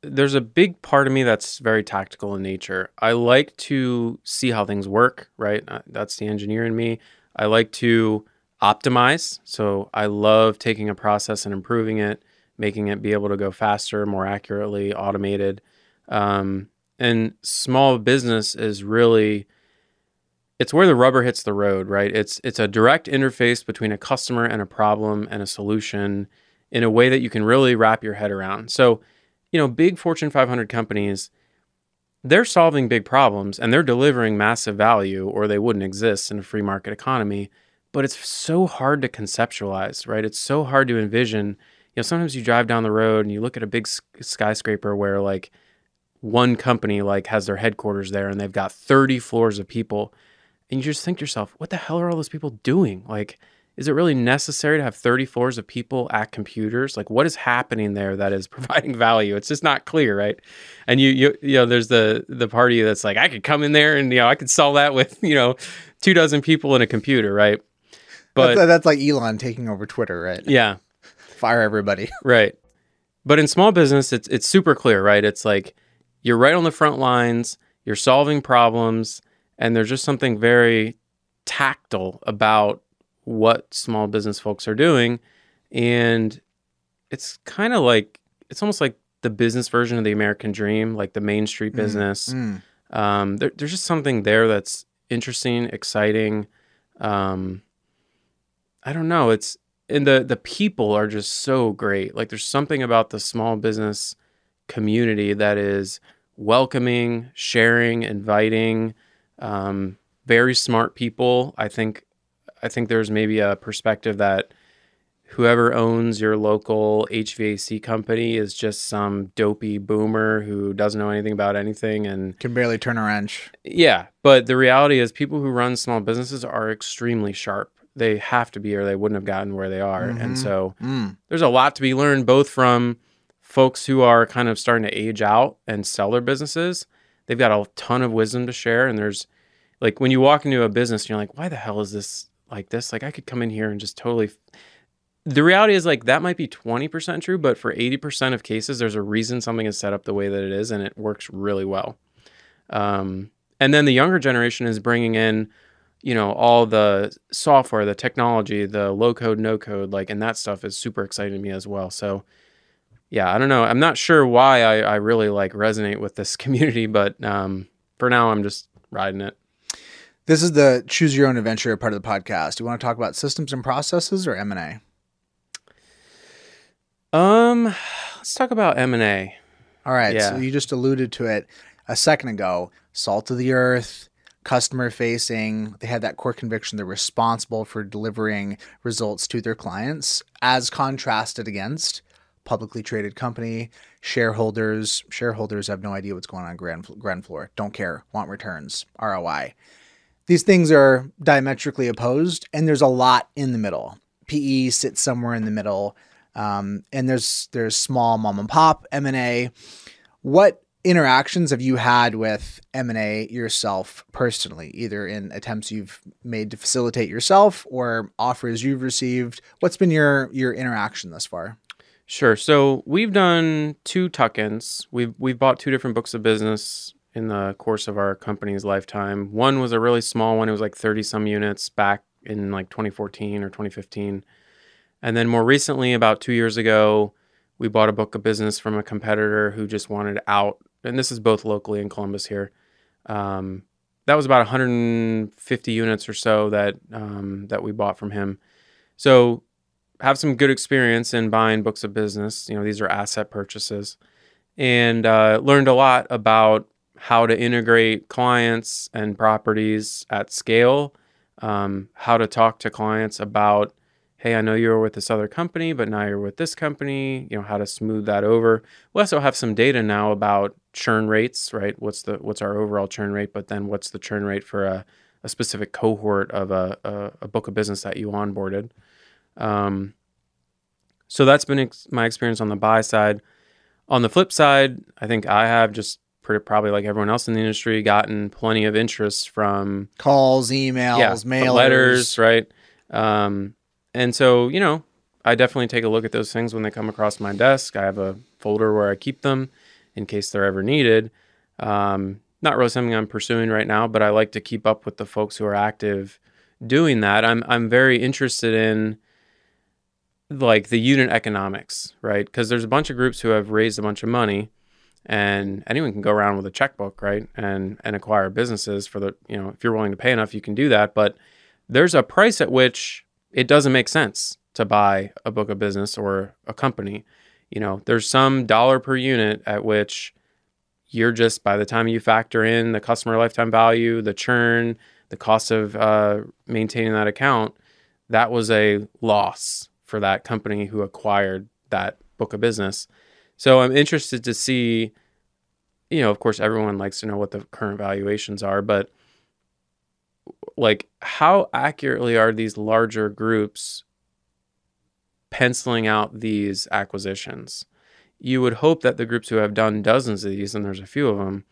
S1: there's a big part of me that's very tactical in nature. I like to see how things work, right? Uh, That's the engineer in me. I like to optimize. So I love taking a process and improving it, making it be able to go faster, more accurately, automated. Um, and small business is really it's where the rubber hits the road, right? It's it's a direct interface between a customer and a problem and a solution in a way that you can really wrap your head around. So, you know, big Fortune 500 companies, they're solving big problems and they're delivering massive value or they wouldn't exist in a free market economy, but it's so hard to conceptualize, right? It's so hard to envision. You know, sometimes you drive down the road and you look at a big skyscraper where like one company like has their headquarters there and they've got 30 floors of people and you just think to yourself, what the hell are all those people doing? Like, is it really necessary to have 30 floors of people at computers? Like, what is happening there that is <laughs> providing value? It's just not clear, right? And you, you, you know, there's the the party that's like, I could come in there and you know, I could solve that with <laughs> you know, two dozen people in a computer, right? But
S3: that's, that's like Elon taking over Twitter, right?
S1: yeah,
S3: Fire everybody. <laughs>
S1: Right. But in small business, it's it's super clear, right? It's like you're right on the front lines, you're solving problems, and there's just something very tactile about what small business folks are doing. And it's kind of like it's almost like the business version of the American dream, like the Main Street business.
S3: Mm.
S1: Um, there, there's just something there that's interesting, exciting. Um, I don't know. It's and the the people are just so great. Like there's something about the small business community that is welcoming, sharing, inviting. Um, very smart people. I think I think there's maybe a perspective that whoever owns your local HVAC company is just some dopey boomer who doesn't know anything about anything and
S3: Can barely turn a wrench.
S1: yeah, but the reality is people who run small businesses are extremely sharp. They have to be or they wouldn't have gotten where they are. And so
S3: Mm.
S1: there's a lot to be learned both from folks who are kind of starting to age out and sell their businesses. They've got a ton of wisdom to share and there's like when you walk into a business and you're like, "Why the hell is this like this? Like I could come in here and just totally the reality is like that might be 20% true, but for 80% of cases, there's a reason something is set up the way that it is, and it works really well. Um, and then the younger generation is bringing in, you know, all the software, the technology, the low code, no code, like, and that stuff is super exciting to me as well. So, yeah, I don't know. I'm not sure why I, I really like resonate with this <laughs> community, but um, for now, I'm just riding it.
S3: This is the choose your own adventure part of the podcast. Do you want to talk about systems and processes or M&A?
S1: Um, let's talk about M and A.
S3: All right. So you just alluded to it a second ago. Salt of the earth, customer facing. They had that core conviction they're responsible for delivering results to their clients, as contrasted against publicly traded company shareholders. Shareholders have no idea what's going on ground, ground floor. Don't care. Want returns. ROI. These things are diametrically opposed, and there's a lot in the middle. PE sits somewhere in the middle, um, and there's there's small mom and pop M and A. What interactions have you had with M&A yourself personally, either in attempts you've made to facilitate yourself or offers you've received? What's been your your interaction thus far?
S1: Sure. So we've done two tuck-ins. We've we've bought two different books of business in the course of our company's lifetime. One was a really small one. It was like 30 some units back in like 2014 or 2015. And then more recently, about two years ago, we bought a book of business from a competitor who just wanted out and this is both locally in Columbus here. Um, that was about 150 units or so that um, that we bought from him. So have some good experience in buying books of business. You know, these are asset purchases, and uh, learned a lot about how to integrate clients and properties at scale. Um, how to talk to clients about hey, I know you were with this other company, but now you're with this company, you know, how to smooth that over. We also have some data now about churn rates, right? What's the what's our overall churn rate, but then what's the churn rate for a, a specific cohort of a, a, a, book of business that you onboarded. Um, so that's been ex- my experience on the buy side. On the flip side, I think I have just probably like everyone else in the industry gotten plenty of interest from
S3: calls, emails, yeah, mailers,
S1: letters, right? Um, and so, you know, I definitely take a look at those things when they come across my desk. I have a folder where I keep them in case they're ever needed. Um, not really something I'm pursuing right now, but I like to keep up with the folks who are active doing that. I'm I'm very interested in like the unit economics, right? Because there's a bunch of groups who have raised a bunch of money, and anyone can go around with a checkbook, right? And and acquire businesses for the you know if you're willing to pay enough, you can do that. But there's a price at which it doesn't make sense to buy a book of business or a company. You know, there's some dollar per unit at which you're just by the time you factor in the customer lifetime value, the churn, the cost of uh, maintaining that account, that was a loss for that company who acquired that book of business. So I'm interested to see, you know, of course, everyone likes to know what the current valuations are, but like how accurately are these larger groups penciling out these acquisitions? You would hope that the groups who have done dozens of these, and there's a few of them,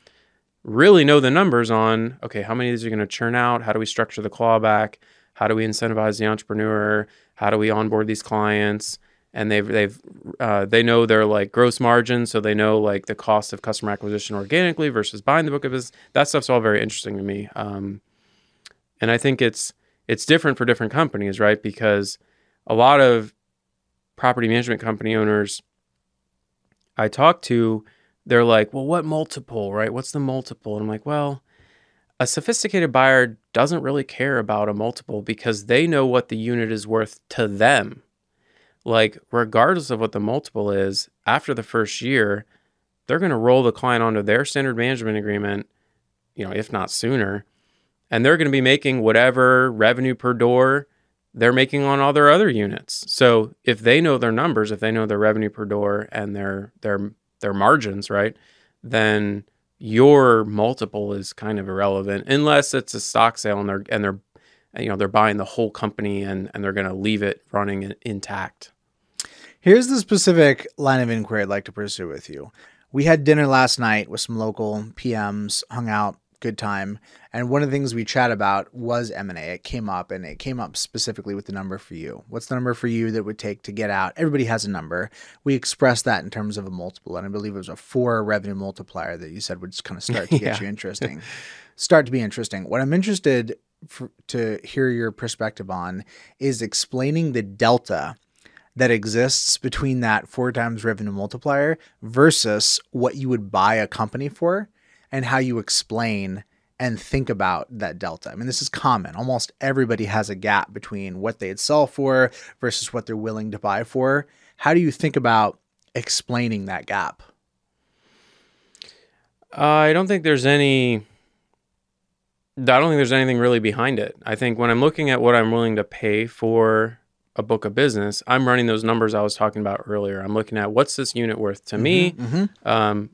S1: really know the numbers on okay, how many of these are going to churn out? How do we structure the clawback? How do we incentivize the entrepreneur? How do we onboard these clients? And they've they've uh, they know their like gross margin, so they know like the cost of customer acquisition organically versus buying the book of business. That stuff's all very interesting to me. Um, and I think it's it's different for different companies, right? Because a lot of property management company owners I talk to, they're like, "Well, what multiple, right? What's the multiple?" And I'm like, "Well, a sophisticated buyer doesn't really care about a multiple because they know what the unit is worth to them. Like, regardless of what the multiple is, after the first year, they're going to roll the client onto their standard management agreement, you know, if not sooner, and they're going to be making whatever revenue per door they're making on all their other units. So if they know their numbers, if they know their revenue per door and their their their margins, right, then your multiple is kind of irrelevant unless it's a stock sale and they're and they're you know they're buying the whole company and and they're going to leave it running intact.
S3: Here's the specific line of inquiry I'd like to pursue with you. We had dinner last night with some local PMs, hung out, good time. And one of the things we chat about was M&A. It came up and it came up specifically with the number for you. What's the number for you that would take to get out? Everybody has a number. We expressed that in terms of a multiple. And I believe it was a four revenue multiplier that you said would just kind of start to get <laughs> yeah. you interesting. start to be interesting. What I'm interested for, to hear your perspective on is explaining the delta that exists between that four times revenue multiplier versus what you would buy a company for and how you explain and think about that delta. I mean, this is common. Almost everybody has a gap between what they'd sell for versus what they're willing to buy for. How do you think about explaining that gap?
S1: Uh, I don't think there's any I don't think there's anything really behind it. I think when I'm looking at what I'm willing to pay for a book of business, I'm running those numbers I was talking about earlier. I'm looking at what's this unit worth to me,
S3: Mm-hmm.
S1: um,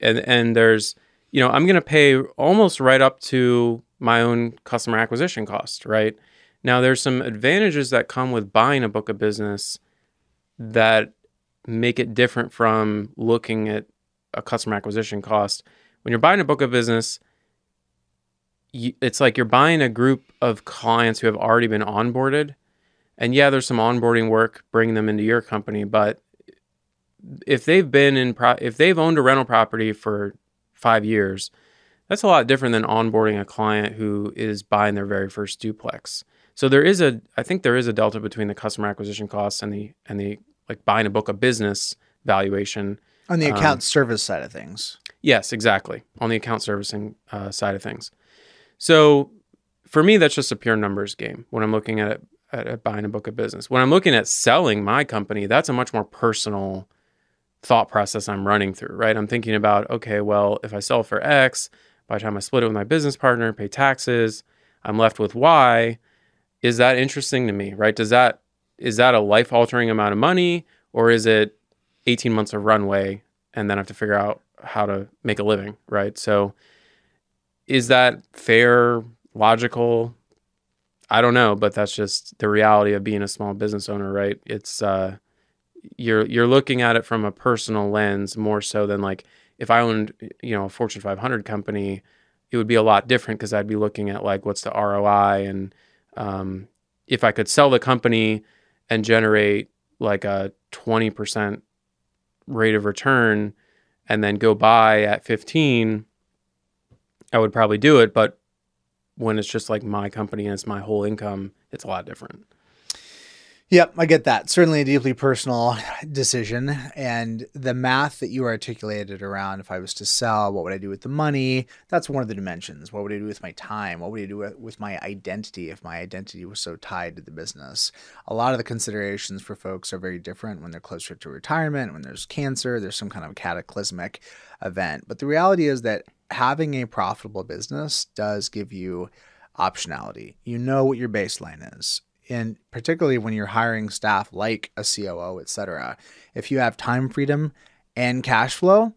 S1: and and there's you know I'm going to pay almost right up to my own customer acquisition cost. Right now, there's some advantages that come with buying a book of business that make it different from looking at a customer acquisition cost. When you're buying a book of business, you, it's like you're buying a group of clients who have already been onboarded. And yeah, there's some onboarding work bringing them into your company, but if they've been in pro- if they've owned a rental property for 5 years, that's a lot different than onboarding a client who is buying their very first duplex. So there is a I think there is a delta between the customer acquisition costs and the and the like buying a book of business valuation.
S3: On the
S1: Um,
S3: account service side of things.
S1: Yes, exactly. On the account servicing uh, side of things. So for me, that's just a pure numbers game when I'm looking at, at at buying a book of business. When I'm looking at selling my company, that's a much more personal thought process I'm running through, right? I'm thinking about, okay, well, if I sell for X, by the time I split it with my business partner, pay taxes, I'm left with Y. Is that interesting to me, right? Does that is that a life altering amount of money or is it 18 months of runway and then I have to figure out how to make a living, right? So is that fair, logical? I don't know, but that's just the reality of being a small business owner, right? It's uh you're you're looking at it from a personal lens more so than like if I owned, you know, a Fortune 500 company, it would be a lot different because I'd be looking at like what's the ROI and um, if I could sell the company and generate like a 20% rate of return and then go buy at 15 I would probably do it but when it's just like my company and it's my whole income it's a lot different
S3: Yep, I get that. Certainly a deeply personal <laughs> decision. And the math that you articulated around if I was to sell, what would I do with the money? That's one of the dimensions. What would I do with my time? What would I do with- my identity if my identity was so tied to the business? A lot of the considerations for folks are very different when they're closer to retirement, when there's cancer, there's some kind of cataclysmic event. But the reality is that having a profitable business does give you optionality. You know what your baseline is and particularly when you're hiring staff like a COO, et cetera, if you have time freedom and cash flow,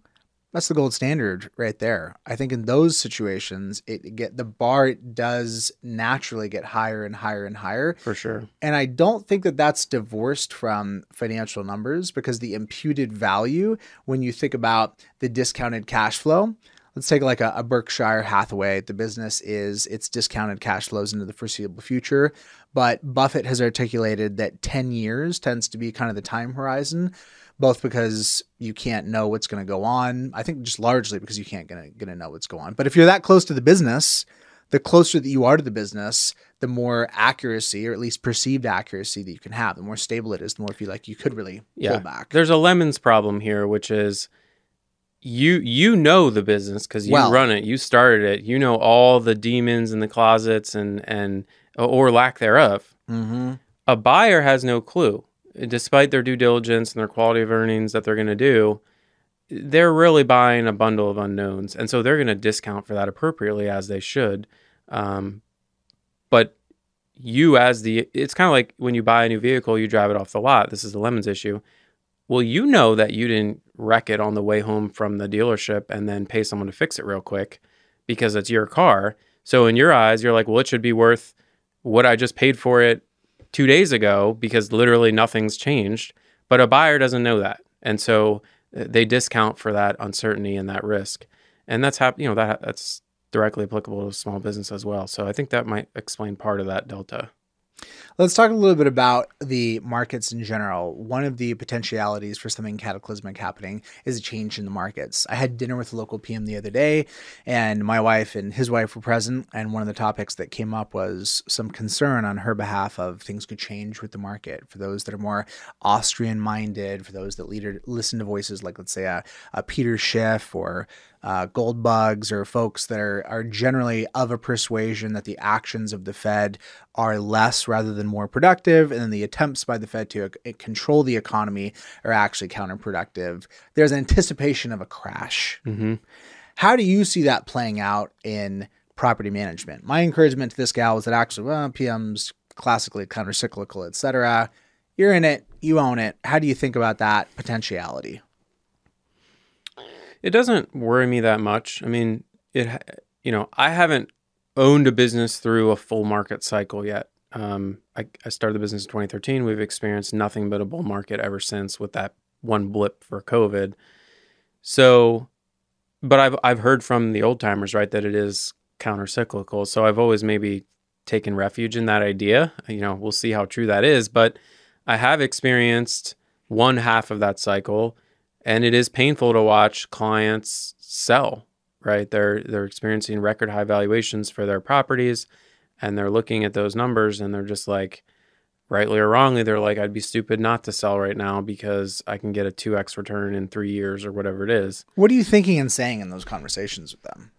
S3: that's the gold standard right there. I think in those situations, it get the bar does naturally get higher and higher and higher.
S1: for sure
S3: And I don't think that that's divorced from financial numbers because the imputed value, when you think about the discounted cash flow, let's take like a, a Berkshire Hathaway. The business is its discounted cash flows into the foreseeable future. But Buffett has articulated that 10 years tends to be kind of the time horizon, both because you can't know what's going to go on. I think just largely because you can't gonna, gonna know what's going on. But if you're that close to the business, the closer that you are to the business, the more accuracy or at least perceived accuracy that you can have. The more stable it is, the more feel like you could really
S1: Yeah.
S3: pull back.
S1: There's a lemons problem here, which is you you know the business because you
S3: Well-
S1: run it, you started it, you know all the demons in the closets and and or lack thereof.
S3: Mm-hmm.
S1: A buyer has no clue, despite their due diligence and their quality of earnings that they're going to do. They're really buying a bundle of unknowns, and so they're going to discount for that appropriately as they should. Um, but you, as the, it's kind of like when you buy a new vehicle, you drive it off the lot. This is the lemons issue. Well, you know that you didn't wreck it on the way home from the dealership and then pay someone to fix it real quick because it's your car. So in your eyes, you're like, well, it should be worth what I just paid for it two days ago because literally nothing's changed. But a buyer doesn't know that, and so uh, they discount for that uncertainty and that risk, and that's hap- you know that that's directly applicable to small business as well. So I think that might explain part of that delta.
S3: Let's talk a little bit about the markets in general. One of the potentialities for something cataclysmic happening is a change in the markets. I had dinner with a local PM the other day, and my wife and his wife were present. And one of the topics that came up was some concern on her behalf of things could change with the market for those that are more Austrian minded, for those that leader, listen to voices like, let's say, a, a Peter Schiff or uh, gold bugs or folks that are, are generally of a persuasion that the actions of the Fed are less rather than more productive, and then the attempts by the Fed to uh, control the economy are actually counterproductive. There's anticipation of a crash.
S1: Mm-hmm.
S3: How do you see that playing out in property management. My encouragement to this gal was that actually, well, PM's classically countercyclical, etc. You're in it, you own it. How do you think about that potentiality?
S1: It doesn't worry me that much. I mean, it you know, I haven't owned a business through a full market cycle yet. Um, I, I started the business in 2013. We've experienced nothing but a bull market ever since, with that one blip for COVID. So, but I've I've heard from the old timers, right, that it is counter cyclical. So I've always maybe taken refuge in that idea. You know, we'll see how true that is, but I have experienced one half of that cycle, and it is painful to watch clients sell. Right, they're they're experiencing record high valuations for their properties, and they're looking at those numbers, and they're just like, rightly or wrongly, they're like, I'd be stupid not to sell right now because I can get a 2x return in three years or whatever it is.
S3: What are you thinking and saying in those conversations with them?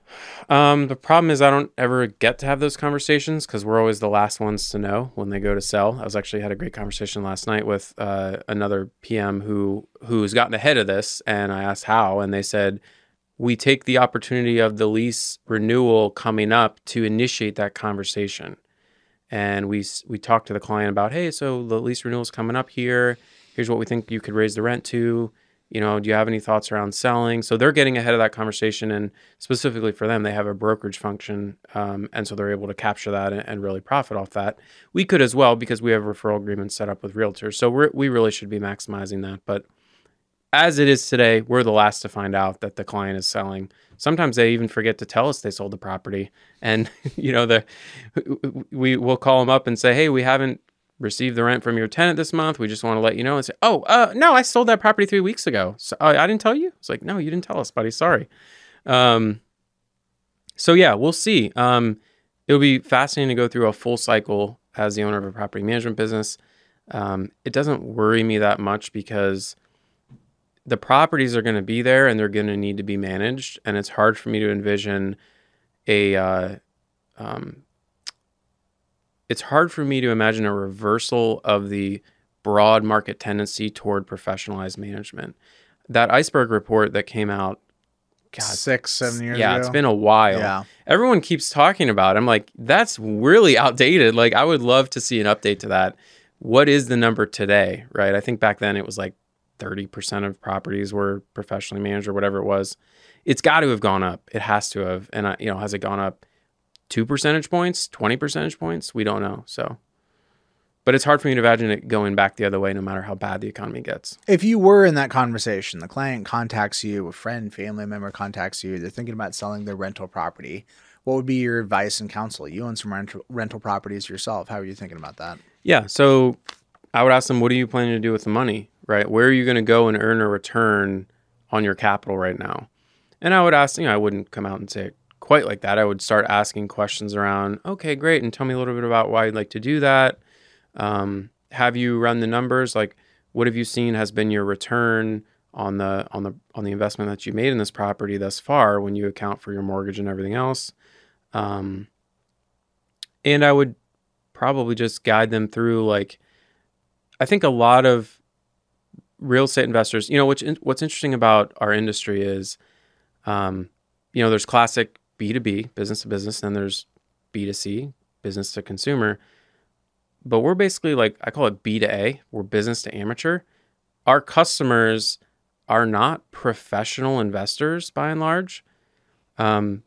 S1: Um, the problem is I don't ever get to have those conversations because we're always the last ones to know when they go to sell. I was actually had a great conversation last night with uh, another PM who who's gotten ahead of this, and I asked how, and they said we take the opportunity of the lease renewal coming up to initiate that conversation and we we talked to the client about, hey, so the lease renewal is coming up here. Here's what we think you could raise the rent to. You know, do you have any thoughts around selling? So they're getting ahead of that conversation, and specifically for them, they have a brokerage function, um, and so they're able to capture that and, and, really profit off that. We could as well because we have referral agreements set up with realtors, so we we really should be maximizing that. But as it is today, we're the last to find out that the client is selling. Sometimes they even forget to tell us they sold the property. And <laughs> you know the we will call them up and say hey we haven't received the rent from your tenant this month. We just want to let you know. And say oh uh, no i sold that property three weeks ago. So uh, i didn't tell you? It's like no you didn't tell us buddy. Sorry. Um, so yeah we'll see. Um, it'll be fascinating to go through a full cycle as the owner of a property management business. Um, it doesn't worry me that much because the properties are going to be there and they're going to need to be managed. And it's hard for me to envision a, uh, um, it's hard for me to imagine a reversal of the broad market tendency toward professionalized management. That iceberg report that came out
S3: God, six, seven years
S1: yeah,
S3: ago.
S1: it's been a while.
S3: Yeah.
S1: Everyone keeps talking about it. I'm like, that's really outdated. Like, I would love to see an update to that. What is the number today? Right. I think back then it was like 30% of properties were professionally managed or whatever it was. It's got to have gone up. It has to have. And, uh, you know, has it gone up two percentage points, 20 percentage points? We don't know. So, but it's hard for me to imagine it going back the other way no matter how bad the economy gets.
S3: If you were in that conversation, the client contacts you, a friend, family member contacts you, they're thinking about selling their rental property. What would be your advice and counsel? You own some rental, rental properties yourself. How are you thinking about that?
S1: Yeah. So I would ask them, what are you planning to do with the money? Right? Where are you going to go and earn a return on your capital right now? And I would ask, you know, I wouldn't come out and say it quite like that. I would start asking questions around, okay, great. And tell me a little bit about why you'd like to do that. Um, have you run the numbers? Like, what have you seen has been your return on the on the on the investment that you made in this property thus far when you account for your mortgage and everything else? Um, and I would probably just guide them through like I think a lot of real estate investors, you know, which what's interesting about our industry is, um, you know, there's classic B2B, business to business, and then there's B2C, business to consumer. But we're basically like, I call it B to A, we're business to amateur. Our customers are not professional investors by and large, um,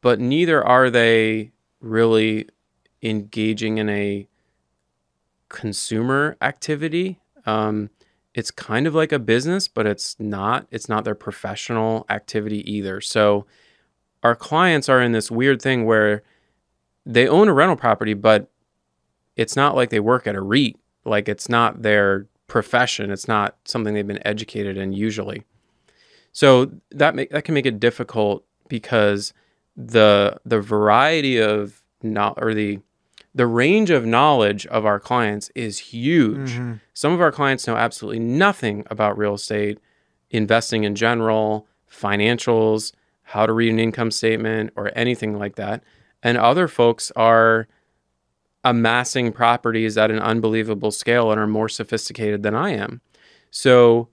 S1: but neither are they really engaging in a consumer activity. Um, it's kind of like a business, but it's not. It's not their professional activity either. So our clients are in this weird thing where they own a rental property, but it's not like they work at a REIT. Like it's not their profession. It's not something they've been educated in usually. So that make, that can make it difficult because the the variety of not or the the range of knowledge of our clients is huge. Mm-hmm. Some of our clients know absolutely nothing about real estate, investing in general, financials, how to read an income statement, or anything like that. And other folks are amassing properties at an unbelievable scale and are more sophisticated than I am. So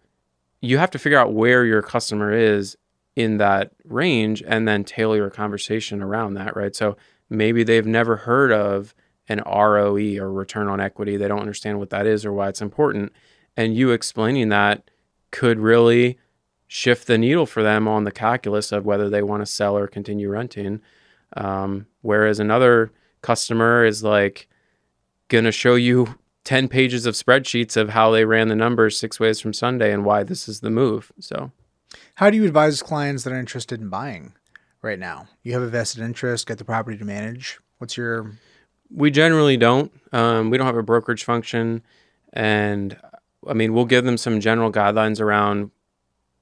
S1: you have to figure out where your customer is in that range and then tailor your conversation around that, right? So maybe they've never heard of an ROE or return on equity. They don't understand what that is or why it's important. And you explaining that could really shift the needle for them on the calculus of whether they want to sell or continue renting. Um, whereas another customer is like going to show you 10 pages of spreadsheets of how they ran the numbers six ways from Sunday and why this is the move. So,
S3: how do you advise clients that are interested in buying right now? You have a vested interest, get the property to manage. What's your.
S1: We generally don't. Um, we don't have a brokerage function. And I mean, we'll give them some general guidelines around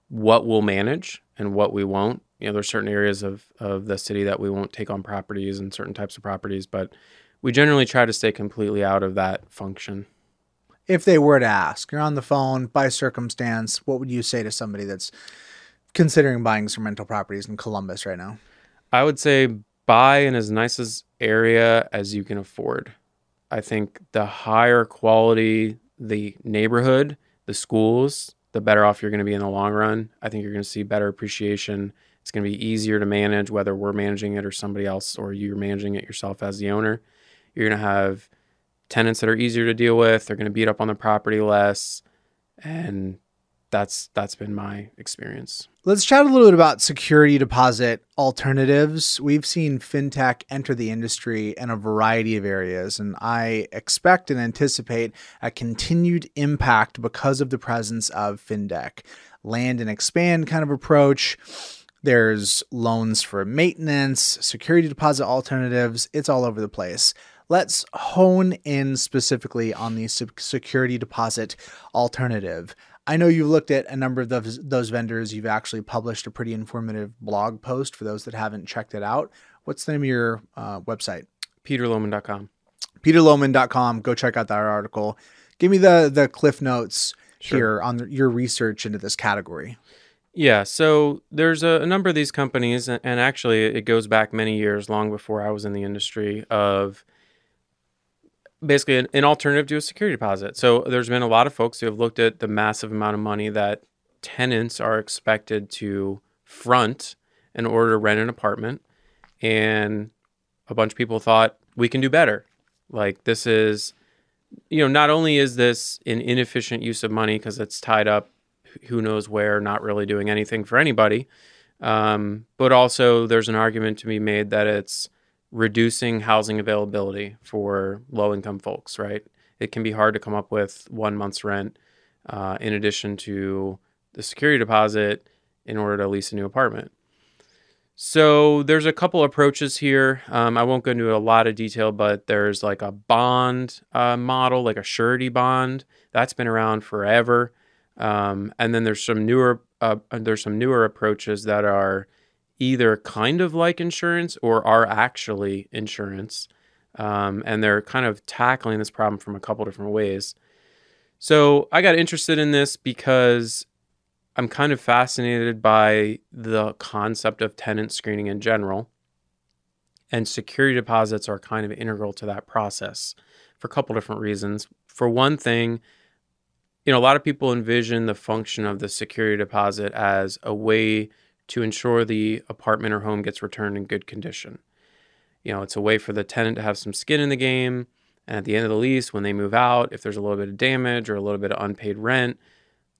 S1: what we'll manage and what we won't. You know, there's certain areas of, of the city that we won't take on properties and certain types of properties, but we generally try to stay completely out of that function.
S3: If they were to ask, you're on the phone by circumstance, what would you say to somebody that's considering buying some rental properties in Columbus right now?
S1: I would say buy in as nice as area as you can afford. I think the higher quality the neighborhood, the schools, the better off you're going to be in the long run. I think you're going to see better appreciation. It's going to be easier to manage, whether we're managing it or somebody else, or you're managing it yourself as the owner. You're going to have tenants that are easier to deal with. They're going to beat up on the property less, and that's that's been my experience.
S3: Let's chat a little bit about security deposit alternatives. We've seen fintech enter the industry in a variety of areas, and I expect and anticipate a continued impact because of the presence of fintech. Land and expand kind of approach. There's loans for maintenance, security deposit alternatives. It's all over the place. Let's hone in specifically on the security deposit alternative. I know you've looked at a number of those, those vendors. You've actually published a pretty informative blog post for those that haven't checked it out. What's the name of your uh, website?
S1: PeterLohmann.com.
S3: PeterLohmann.com. Go check out that article. Give me the the cliff notes sure. here on the, your research into this category.
S1: Yeah, so there's a, a, number of these companies, and actually, it goes back many years, long before I was in the industry, of basically an, an, alternative to a security deposit. So there's been a lot of folks who have looked at the massive amount of money that tenants are expected to front in order to rent an apartment. And a bunch of people thought we can do better. Like this is, you know, not only is this an inefficient use of money because it's tied up who knows where, not really doing anything for anybody, um, but also there's an argument to be made that it's reducing housing availability for low income folks, right? It can be hard to come up with one month's rent uh, in addition to the security deposit in order to lease a new apartment. So there's a couple approaches here. Um, I won't go into a lot of detail, but there's like a bond uh, model, like a surety bond. That's been around forever. Um, and then there's some newer uh, there's some newer approaches that are either kind of like insurance or are actually insurance. Um, and they're kind of tackling this problem from a couple different ways. So I got interested in this because I'm kind of fascinated by the concept of tenant screening in general. And security deposits are kind of integral to that process for a couple different reasons. For one thing, you know, a lot of people envision the function of the security deposit as a way to ensure the apartment or home gets returned in good condition. You know, it's a way for the tenant to have some skin in the game. And at the end of the lease, when they move out, if there's a little bit of damage or a little bit of unpaid rent,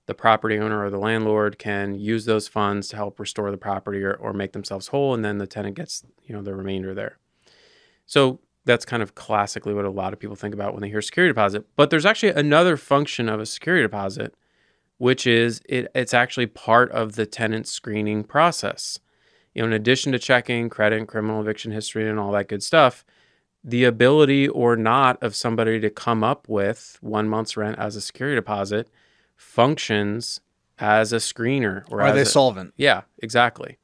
S1: the property owner or the landlord can use those funds to help restore the property or, or make themselves whole, and then the tenant gets, you know, the remainder there. So that's kind of classically what a lot of people think about when they hear security deposit. But there's actually another function of a security deposit, which is it, it's actually part of the tenant screening process. You know, in addition to checking credit and criminal eviction history and all that good stuff, the ability or not of somebody to come up with one month's rent as a security deposit functions as a screener
S3: or are they a, solvent?
S1: Yeah, exactly.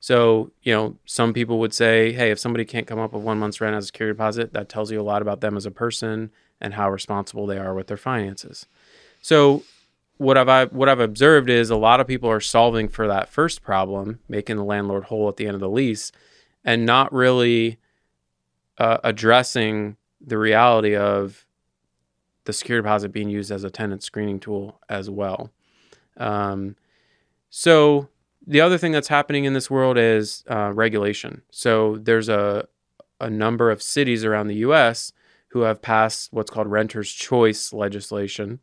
S1: So, you know, some people would say, hey, if somebody can't come up with one month's rent as a security deposit, that tells you a lot about them as a person and how responsible they are with their finances. So, what I've what I've observed is a lot of people are solving for that first problem, making the landlord whole at the end of the lease, and not really uh, addressing the reality of the security deposit being used as a tenant screening tool as well. Um, so the other thing that's happening in this world is uh, regulation. So there's a a number of cities around the U.S. who have passed what's called renters' choice legislation,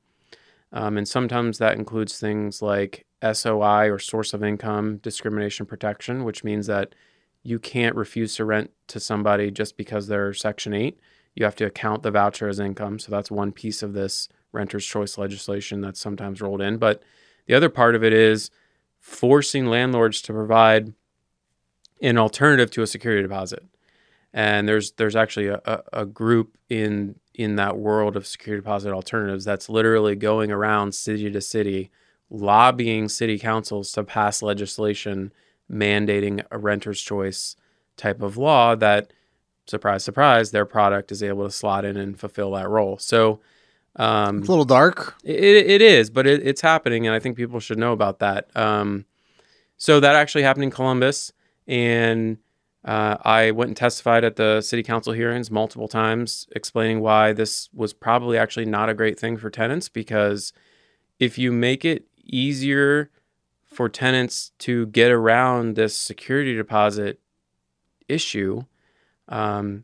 S1: um, and sometimes that includes things like SOI or source of income discrimination protection, which means that you can't refuse to rent to somebody just because they're Section 8. You have to account the voucher as income. So that's one piece of this renter's choice legislation that's sometimes rolled in. But the other part of it is forcing landlords to provide an alternative to a security deposit. And there's there's actually a, a, a group in in that world of security deposit alternatives that's literally going around city to city lobbying city councils to pass legislation mandating a renter's choice type of law that surprise surprise their product is able to slot in and fulfill that role so um,
S3: It's a little dark.
S1: it, it is but it, it's happening and i think people should know about that um, so that actually happened in columbus and uh, i went and testified at the city council hearings multiple times explaining why this was probably actually not a great thing for tenants because if you make it easier for tenants to get around this security deposit issue, um,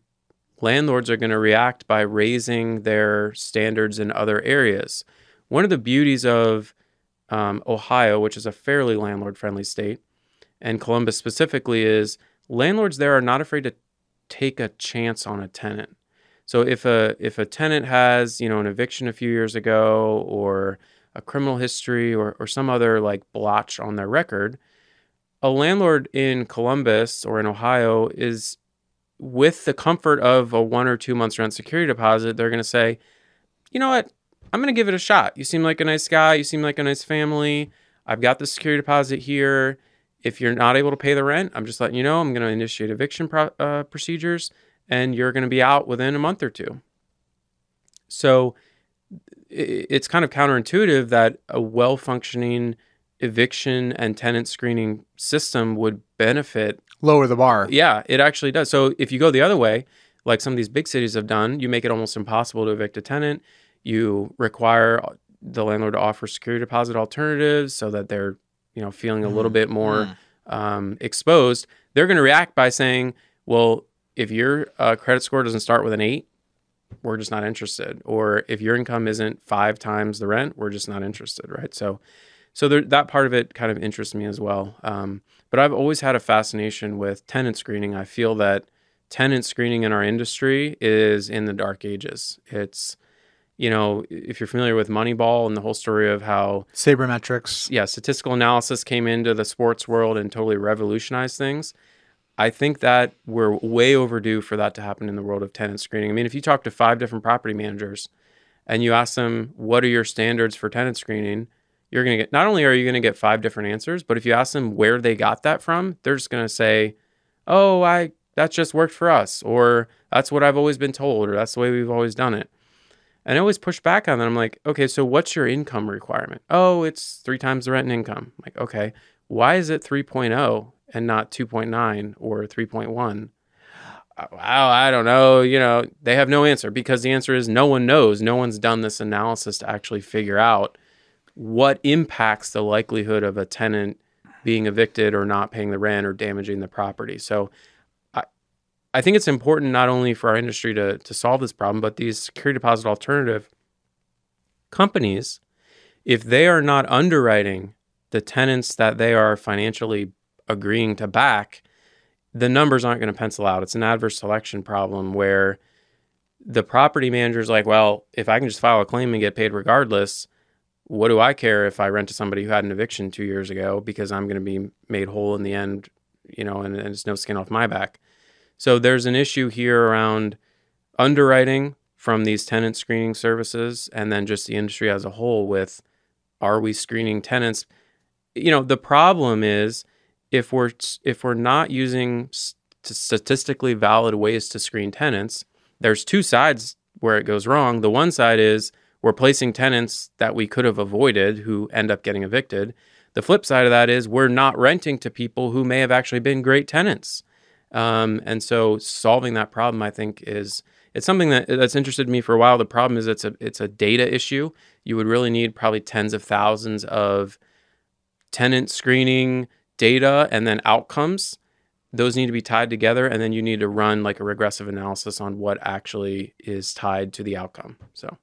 S1: landlords are going to react by raising their standards in other areas. One of the beauties of um, Ohio, which is a fairly landlord friendly state, and Columbus specifically, is landlords there are not afraid to take a chance on a tenant. So if a if a tenant has you know an eviction a few years ago or a criminal history or, or some other like blotch on their record, a landlord in Columbus or in Ohio is with the comfort of a one or two months rent security deposit, they're going to say, you know what? I'm going to give it a shot. You seem like a nice guy. You seem like a nice family. I've got the security deposit here. If you're not able to pay the rent, I'm just letting you know I'm going to initiate eviction pro- uh, procedures and you're going to be out within a month or two. So it's kind of counterintuitive that a well functioning eviction and tenant screening system would benefit
S3: Lower the bar.
S1: yeah, it actually does. So if you go the other way, like some of these big cities have done, you make it almost impossible to evict a tenant. You require the landlord to offer security deposit alternatives so that they're, you know, feeling a little bit more um, exposed. They're going to react by saying, "Well, if your uh, credit score doesn't start with an eight, we're just not interested. Or if your income isn't five times the rent, we're just not interested." Right. So, so there, that part of it kind of interests me as well. Um, but I've always had a fascination with tenant screening. I feel that tenant screening in our industry is in the dark ages. It's, you know, if you're familiar with Moneyball and the whole story of how,
S3: Sabermetrics.
S1: yeah, statistical analysis came into the sports world and totally revolutionized things. I think that we're way overdue for that to happen in the world of tenant screening. I mean, if you talk to five different property managers and you ask them, what are your standards for tenant screening? you're going to get not only are you going to get five different answers, but if you ask them where they got that from, they're just going to say, "Oh, I that just worked for us," or "That's what I've always been told," or "That's the way we've always done it." And I always push back on that. I'm like, "Okay, so what's your income requirement?" "Oh, it's 3 times the rent and income." I'm like, "Okay, why is it 3.0 and not 2.9 or 3.1?" Uh, wow, I don't know. You know, they have no answer because the answer is no one knows. No one's done this analysis to actually figure out what impacts the likelihood of a tenant being evicted or not paying the rent or damaging the property. So I think it's important not only for our industry to to solve this problem, but these security deposit alternative companies, if they are not underwriting the tenants that they are financially agreeing to back, the numbers aren't going to pencil out. It's an adverse selection problem where the property manager is like, well, if I can just file a claim and get paid regardless, what do I care if I rent to somebody who had an eviction two years ago because I'm going to be made whole in the end, you know, and, and it's no skin off my back. So there's an issue here around underwriting from these tenant screening services and then just the industry as a whole with are we screening tenants? You know, the problem is if we're if we're not using st- statistically valid ways to screen tenants, there's two sides where it goes wrong. The one side is we're placing tenants that we could have avoided who end up getting evicted. The flip side of that is we're not renting to people who may have actually been great tenants. Um, and so solving that problem, I think, is it's something that that's interested me for a while. The problem is it's a it's a data issue. You would really need probably tens of thousands of tenant screening data and then outcomes those need to be tied together and then you need to run like a regressive analysis on what actually is tied to the outcome so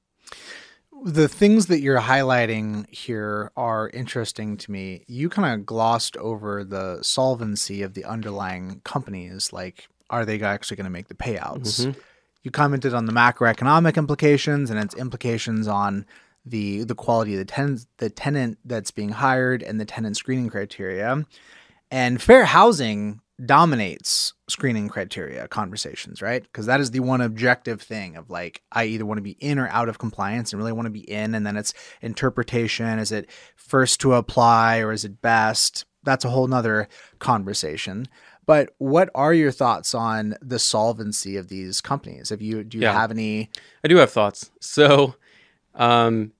S3: the things that you're highlighting here are interesting to me. You kind of glossed over the solvency of the underlying companies. Like, are they actually going to make the payouts?
S1: Mhm.
S3: You commented on the macroeconomic implications and its implications on the the quality of the tenant, the tenant that's being hired, and the tenant screening criteria. And fair housing dominates screening criteria conversations, right? Because that is the one objective thing of like, I either want to be in or out of compliance and really want to be in. And then it's interpretation. Is it first to apply or is it best? That's a whole nother conversation. But what are your thoughts on the solvency of these companies? Have you do you
S1: Yeah.
S3: have any
S1: I do have thoughts. So, um,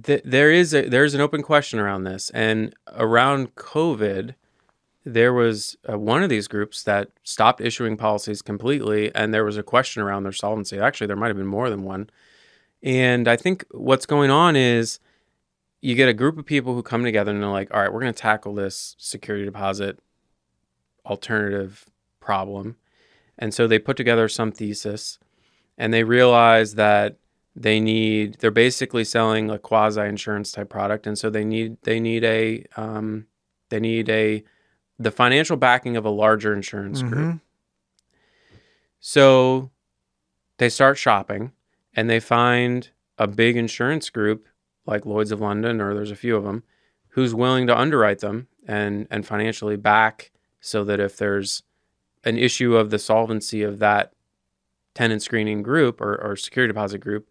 S1: th- there is a there's an open question around this, and around COVID, there was uh, one of these groups that stopped issuing policies completely, and there was a question around their solvency. Actually, there might have been more than one, and I think what's going on is you get a group of people who come together and they're like, "All right, we're going to tackle this security deposit alternative problem," and so they put together some thesis and they realize that they need they're basically selling a quasi insurance type product and so they need they need a um, they need a the financial backing of a larger insurance group
S3: Mhm.
S1: so they start shopping and they find a big insurance group like Lloyd's of London or there's a few of them who's willing to underwrite them and and financially back so that if there's an issue of the solvency of that tenant screening group or, or security deposit group,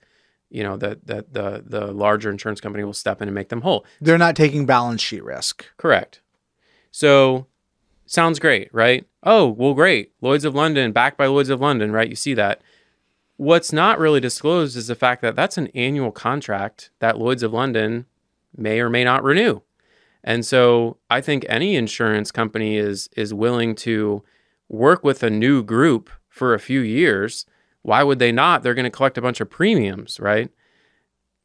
S1: you know, that that the the larger insurance company will step in and make them whole.
S3: They're not taking balance sheet risk.
S1: Correct. So sounds great, right? Oh, well, great. Lloyd's of London, backed by Lloyd's of London, right? You see that. What's not really disclosed is the fact that that's an annual contract that Lloyd's of London may or may not renew. And so I think any insurance company is is willing to work with a new group for a few years. Why would they not? They're going to collect a bunch of premiums, right?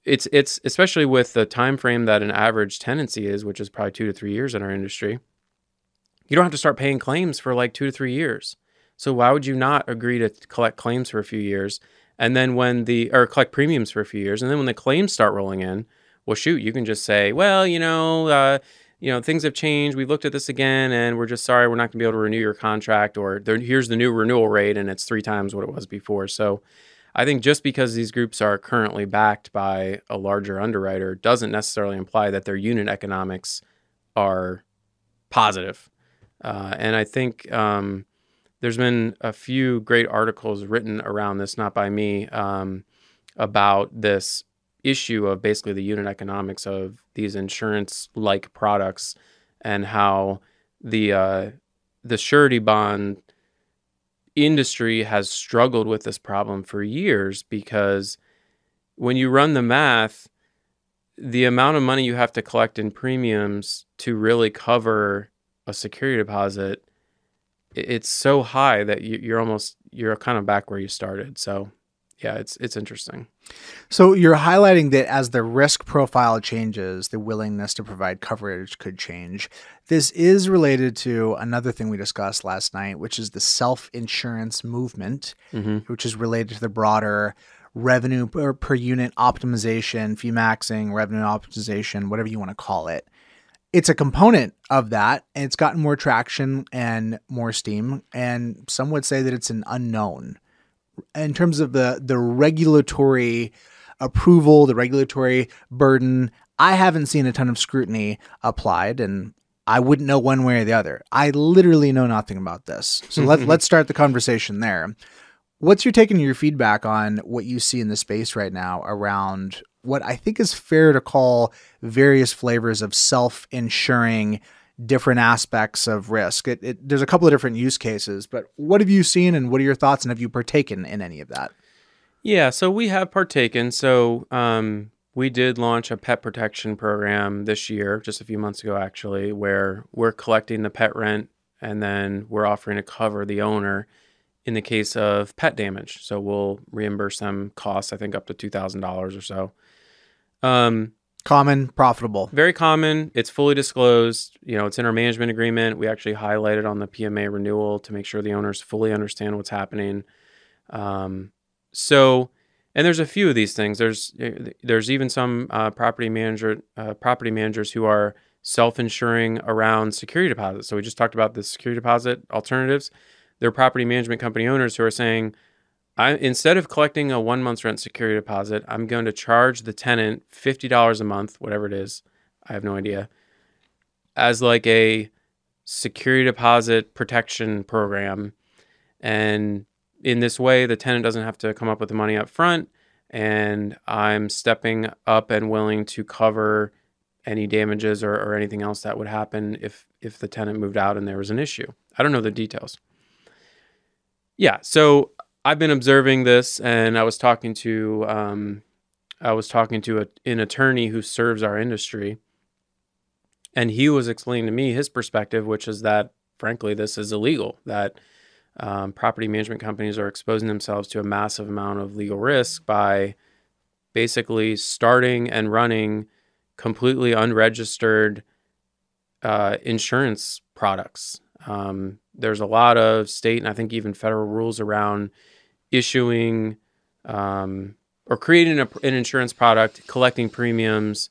S1: It's it's especially with the time frame that an average tenancy is, which is probably 2 to 3 years in our industry. You don't have to start paying claims for like 2 to 3 years. So why would you not agree to collect claims for a few years and then when the or collect premiums for a few years and then when the claims start rolling in, well shoot, you can just say, well, you know, uh, you know, things have changed. We've looked at this again, and we're just sorry we're not going to be able to renew your contract. Or there, here's the new renewal rate, and it's three times what it was before. So, I think just because these groups are currently backed by a larger underwriter doesn't necessarily imply that their unit economics are positive. Uh, and I think um, there's been a few great articles written around this, not by me, um, about this issue of basically the unit economics of these insurance like products and how the uh, the surety bond industry has struggled with this problem for years because when you run the math the amount of money you have to collect in premiums to really cover a security deposit, it's so high that you- you're almost you're kind of back where you started so yeah it's it's interesting
S3: So you're highlighting that as the risk profile changes, the willingness to provide coverage could change. This is related to another thing we discussed last night, which is the self-insurance movement,
S1: hmm
S3: which is related to the broader revenue per, per unit optimization, fee maxing, revenue optimization, whatever you want to call it. It's a component of that, and it's gotten more traction and more steam. And some would say that it's an unknown in terms of the the regulatory approval, the regulatory burden. I haven't seen a ton of scrutiny applied, and I wouldn't know one way or the other. I literally know nothing about this. So let, <laughs> let's start the conversation there. What's your take and your feedback on what you see in the space right now around what I think is fair to call various flavors of self insuring different aspects of risk? It, it, there's a couple of different use cases, but what have you seen and what are your thoughts and have you partaken in any of that?
S1: Yeah, so we have partaken. So um, we did launch a pet protection program this year, just a few months ago, actually, where we're collecting the pet rent and then we're offering to cover the owner in the case of pet damage. So we'll reimburse them costs, I think up to $2,000 or so. Um,
S3: Common, profitable.
S1: Very common. It's fully disclosed. You know, it's in our management agreement. We actually highlighted on the PMA renewal to make sure the owners fully understand what's happening. Um, so, and there's a few of these things. There's there's even some uh, property manager uh, property managers who are self-insuring around security deposits. So we just talked about the security deposit alternatives. There are property management company owners who are saying, I instead of collecting a one month's rent security deposit, I'm going to charge the tenant fifty dollars a month, whatever it is. I have no idea. As like a security deposit protection program. And in this way, the tenant doesn't have to come up with the money up front. And I'm stepping up and willing to cover any damages or, or anything else that would happen if if the tenant moved out and there was an issue. I don't know the details. Yeah, so I've been observing this, and I was talking to um, I was talking to a, an attorney who serves our industry, and he was explaining to me his perspective, which is that frankly this is illegal. That um, property management companies are exposing themselves to a massive amount of legal risk by basically starting and running completely unregistered uh, insurance products. Um, there's a lot of state and I think even federal rules around issuing um, or creating a, an insurance product, collecting premiums.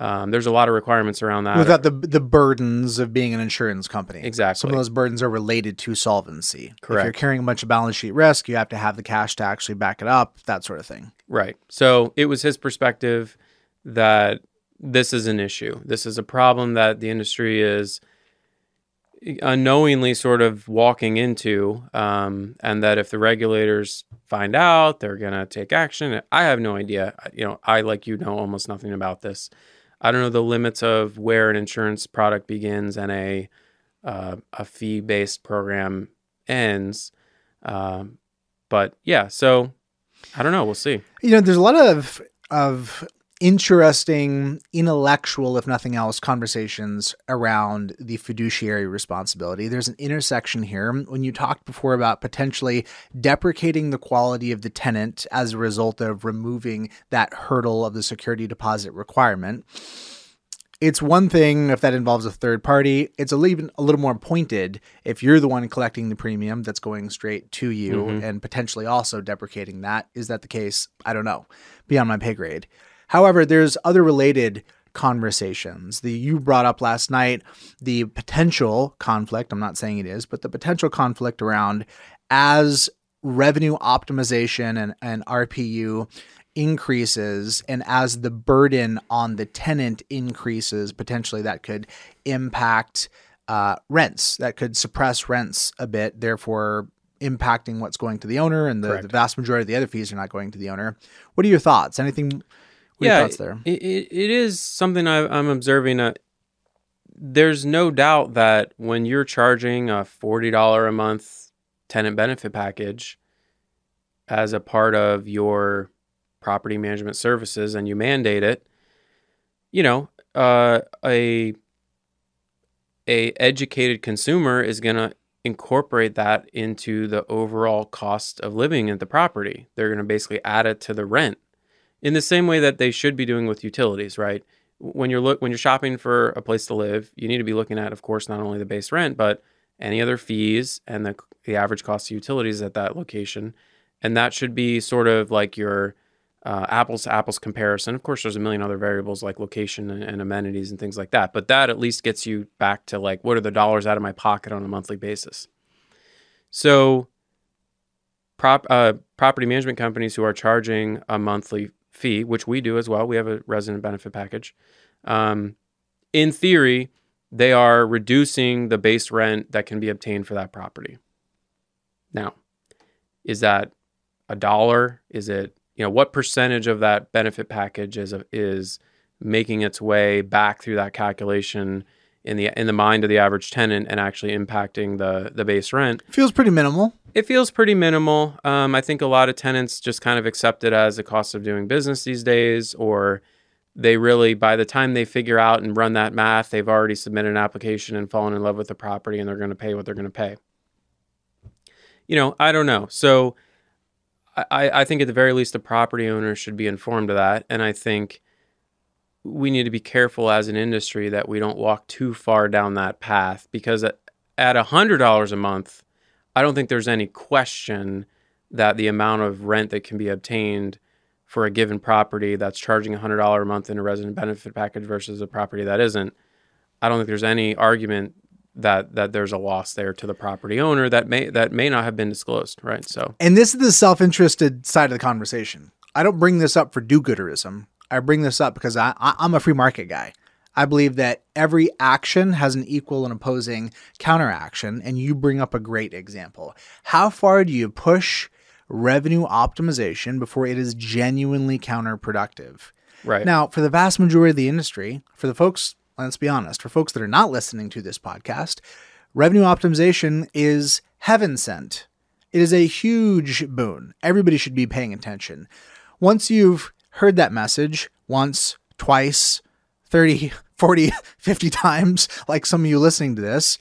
S1: Um, there's a lot of requirements around that.
S3: Without the the burdens of being an insurance company.
S1: Exactly.
S3: Some of those burdens are related to solvency.
S1: Correct.
S3: If you're carrying a bunch of balance sheet risk, you have to have the cash to actually back it up, that sort of thing.
S1: Right. So it was his perspective that this is an issue. This is a problem that the industry is unknowingly sort of walking into, um, and that if the regulators find out, they're going to take action. I have no idea. You know, I, like you, know almost nothing about this. I don't know the limits of where an insurance product begins and a uh, a fee based program ends. Um, but yeah, so I don't know. We'll see.
S3: You know, there's a lot of of interesting intellectual if nothing else conversations around the fiduciary responsibility there's an intersection here when you talked before about potentially deprecating the quality of the tenant as a result of removing that hurdle of the security deposit requirement it's one thing if that involves a third party. It's a even a little more pointed if you're the one collecting the premium that's going straight to you
S1: Mhm.
S3: and potentially also deprecating that. Is that the case? I don't know. Beyond my pay grade. However, there's other related conversations. The you brought up last night the potential conflict, I'm not saying it is, but the potential conflict around as revenue optimization and, and RPU increases and as the burden on the tenant increases, potentially that could impact uh, rents, that could suppress rents a bit, therefore impacting what's going to the owner and the, the vast majority of the other fees are not going to the owner. What are your thoughts? Anything? What your thoughts there?
S1: It, it, it is something I, I'm observing. Uh, there's no doubt that when you're charging a $40 a month tenant benefit package as a part of your property management services and you mandate it, you know, uh, a a educated consumer is going to incorporate that into the overall cost of living at the property. They're going to basically add it to the rent in the same way that they should be doing with utilities, right? When you're look when you're shopping for a place to live, you need to be looking at, of course, not only the base rent, but any other fees and the the average cost of utilities at that location, and that should be sort of like your uh, apples to apples comparison. Of course, there's a million other variables like location and, and amenities and things like that, but that at least gets you back to like what are the dollars out of my pocket on a monthly basis. So, prop uh, property management companies who are charging a monthly fee, which we do as well, we have a resident benefit package. Um, in theory, they are reducing the base rent that can be obtained for that property. Now, is that a dollar? Is it you know what percentage of that benefit package is is making its way back through that calculation in the in the mind of the average tenant and actually impacting the the base rent?
S3: Feels pretty minimal.
S1: It feels pretty minimal. Um, I think a lot of tenants just kind of accept it as a cost of doing business these days, or they really, by the time they figure out and run that math, they've already submitted an application and fallen in love with the property and they're going to pay what they're going to pay. You know, I don't know. So I, I think at the very least, the property owner should be informed of that. And I think we need to be careful as an industry that we don't walk too far down that path because at, at $100 a month, I don't think there's any question that the amount of rent that can be obtained for a given property that's charging $100 a month in a resident benefit package versus a property that isn't, I don't think there's any argument that that there's a loss there to the property owner that may that may not have been disclosed, right? So,
S3: And this is the self-interested side of the conversation. I don't bring this up for do-gooderism. I bring this up because I, I I'm a free market guy. I believe that every action has an equal and opposing counteraction, and you bring up a great example. How far do you push revenue optimization before it is genuinely counterproductive?
S1: right.
S3: Now, for the vast majority of the industry, for the folks, let's be honest, for folks that are not listening to this podcast, revenue optimization is heaven sent. It is a huge boon. Everybody should be paying attention. Once you've heard that message once, twice, 30, <laughs> 40, <laughs> 50 times, <laughs> like some of you listening to this,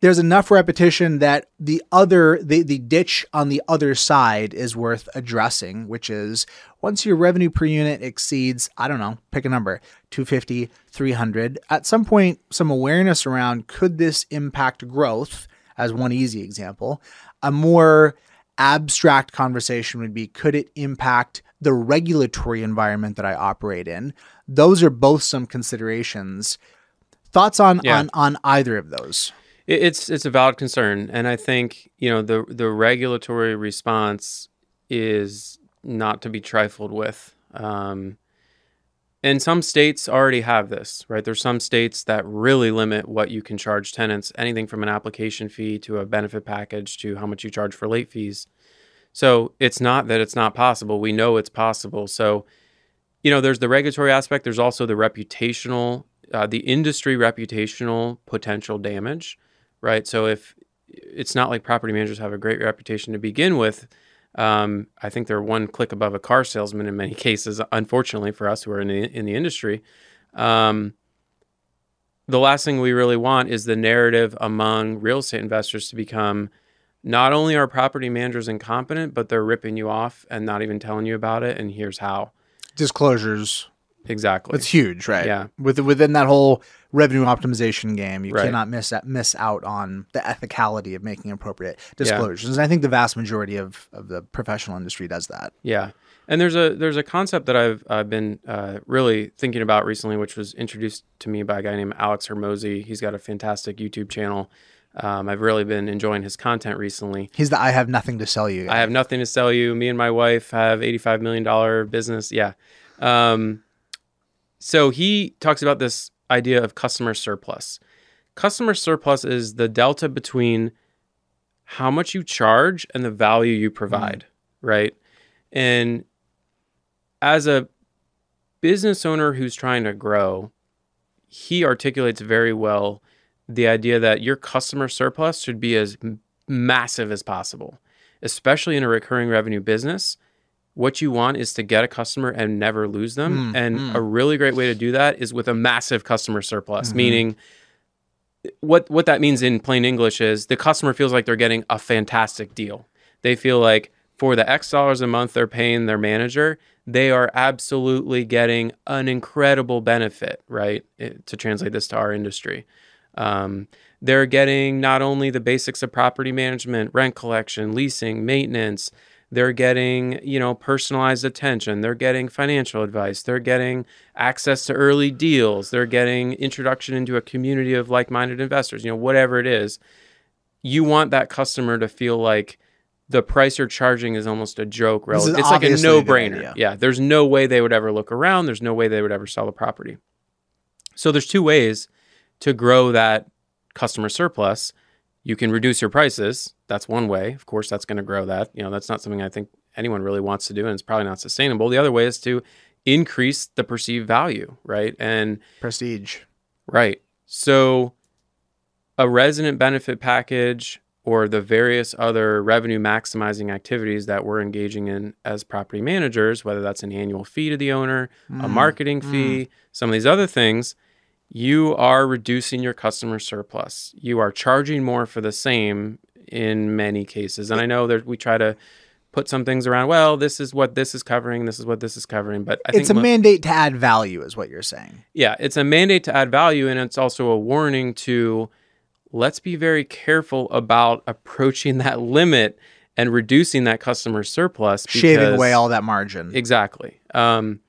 S3: there's enough repetition that the other the, the ditch on the other side is worth addressing which is once your revenue per unit exceeds i don't know pick a number 250 300 at some point some awareness around could this impact growth as one easy example a more abstract conversation would be could it impact the regulatory environment that i operate in those are both some considerations thoughts on
S1: Yeah.
S3: on on either of those
S1: It's it's a valid concern, and I think you know the the regulatory response is not to be trifled with. Um, and some states already have this, right? There's some states that really limit what you can charge tenants, anything from an application fee to a benefit package to how much you charge for late fees. So it's not that it's not possible. We know it's possible. So, you know, there's the regulatory aspect. There's also the reputational, uh, the industry reputational potential damage right? So if it's not like property managers have a great reputation to begin with, um, I think they're one click above a car salesman in many <laughs> cases. Unfortunately for us who are in the in the industry, um, the last thing we really want is the narrative among real estate investors to become not only are property managers incompetent, but they're ripping you off and not even telling you about it. And here's how.
S3: disclosures
S1: Exactly.
S3: it's huge right
S1: Yeah.
S3: with within that whole revenue optimization game you
S1: Right.
S3: cannot miss that miss out on the ethicality of making appropriate disclosures and i think the vast majority of, of the professional industry does that
S1: Yeah, and there's a there's a concept that I've I've been uh, really thinking about recently, which was introduced to me by a guy named Alex Hormozi. He's got a fantastic YouTube channel. Um, I've really been enjoying his content recently.
S3: he's the i have nothing to sell you
S1: I have nothing to sell you. Me and my wife have $85 million business. Yeah. Um, so he talks about this idea of customer surplus. Customer surplus is the delta between how much you charge and the value you provide, mm-hmm. right? And as a business owner who's trying to grow, he articulates very well the idea that your customer surplus should be as massive as possible especially in a recurring revenue business, what you want is to get a customer and never lose them.
S3: Mm,
S1: and
S3: mm.
S1: a really great way to do that is with a massive customer surplus,
S3: Mhm.
S1: meaning what what that means in plain English is the customer feels like they're getting a fantastic deal. They feel like for the X dollars a month they're paying their manager, they are absolutely getting an incredible benefit, right? It- to translate this to our industry. Um, they're getting not only the basics of property management, rent collection, leasing, maintenance, they're getting, you know, personalized attention, they're getting financial advice, they're getting access to early deals, they're getting introduction into a community of like-minded investors, you know, whatever it is. You want that customer to feel like the price you're charging is almost a joke. Relative. It's like a
S3: obviously a good
S1: no-brainer. Yeah, there's no way they would ever look around. There's no way they would ever sell the property. So there's two ways to grow that customer surplus. You can reduce your prices. That's one way. Of course, that's going to grow that. You know, that's not something I think anyone really wants to do, and it's probably not sustainable. The other way is to increase the perceived value, right? And
S3: prestige
S1: Right. So a resident benefit package or the various other revenue maximizing activities that we're engaging in as property managers, whether that's an annual fee to the owner, a
S3: Mm,
S1: marketing fee, some of these other things, you are reducing your customer surplus. You are charging more for the same in many cases. And I know that we try to put some things around. Well, this is what this is covering. This is what this is covering. But I think
S3: it's a mandate to add value, is what you're saying.
S1: yeah, it's a mandate to add value, and it's also a warning to let's be very careful about approaching <laughs> that limit and reducing that customer surplus.
S3: Shaving away all that margin.
S1: Exactly. Um,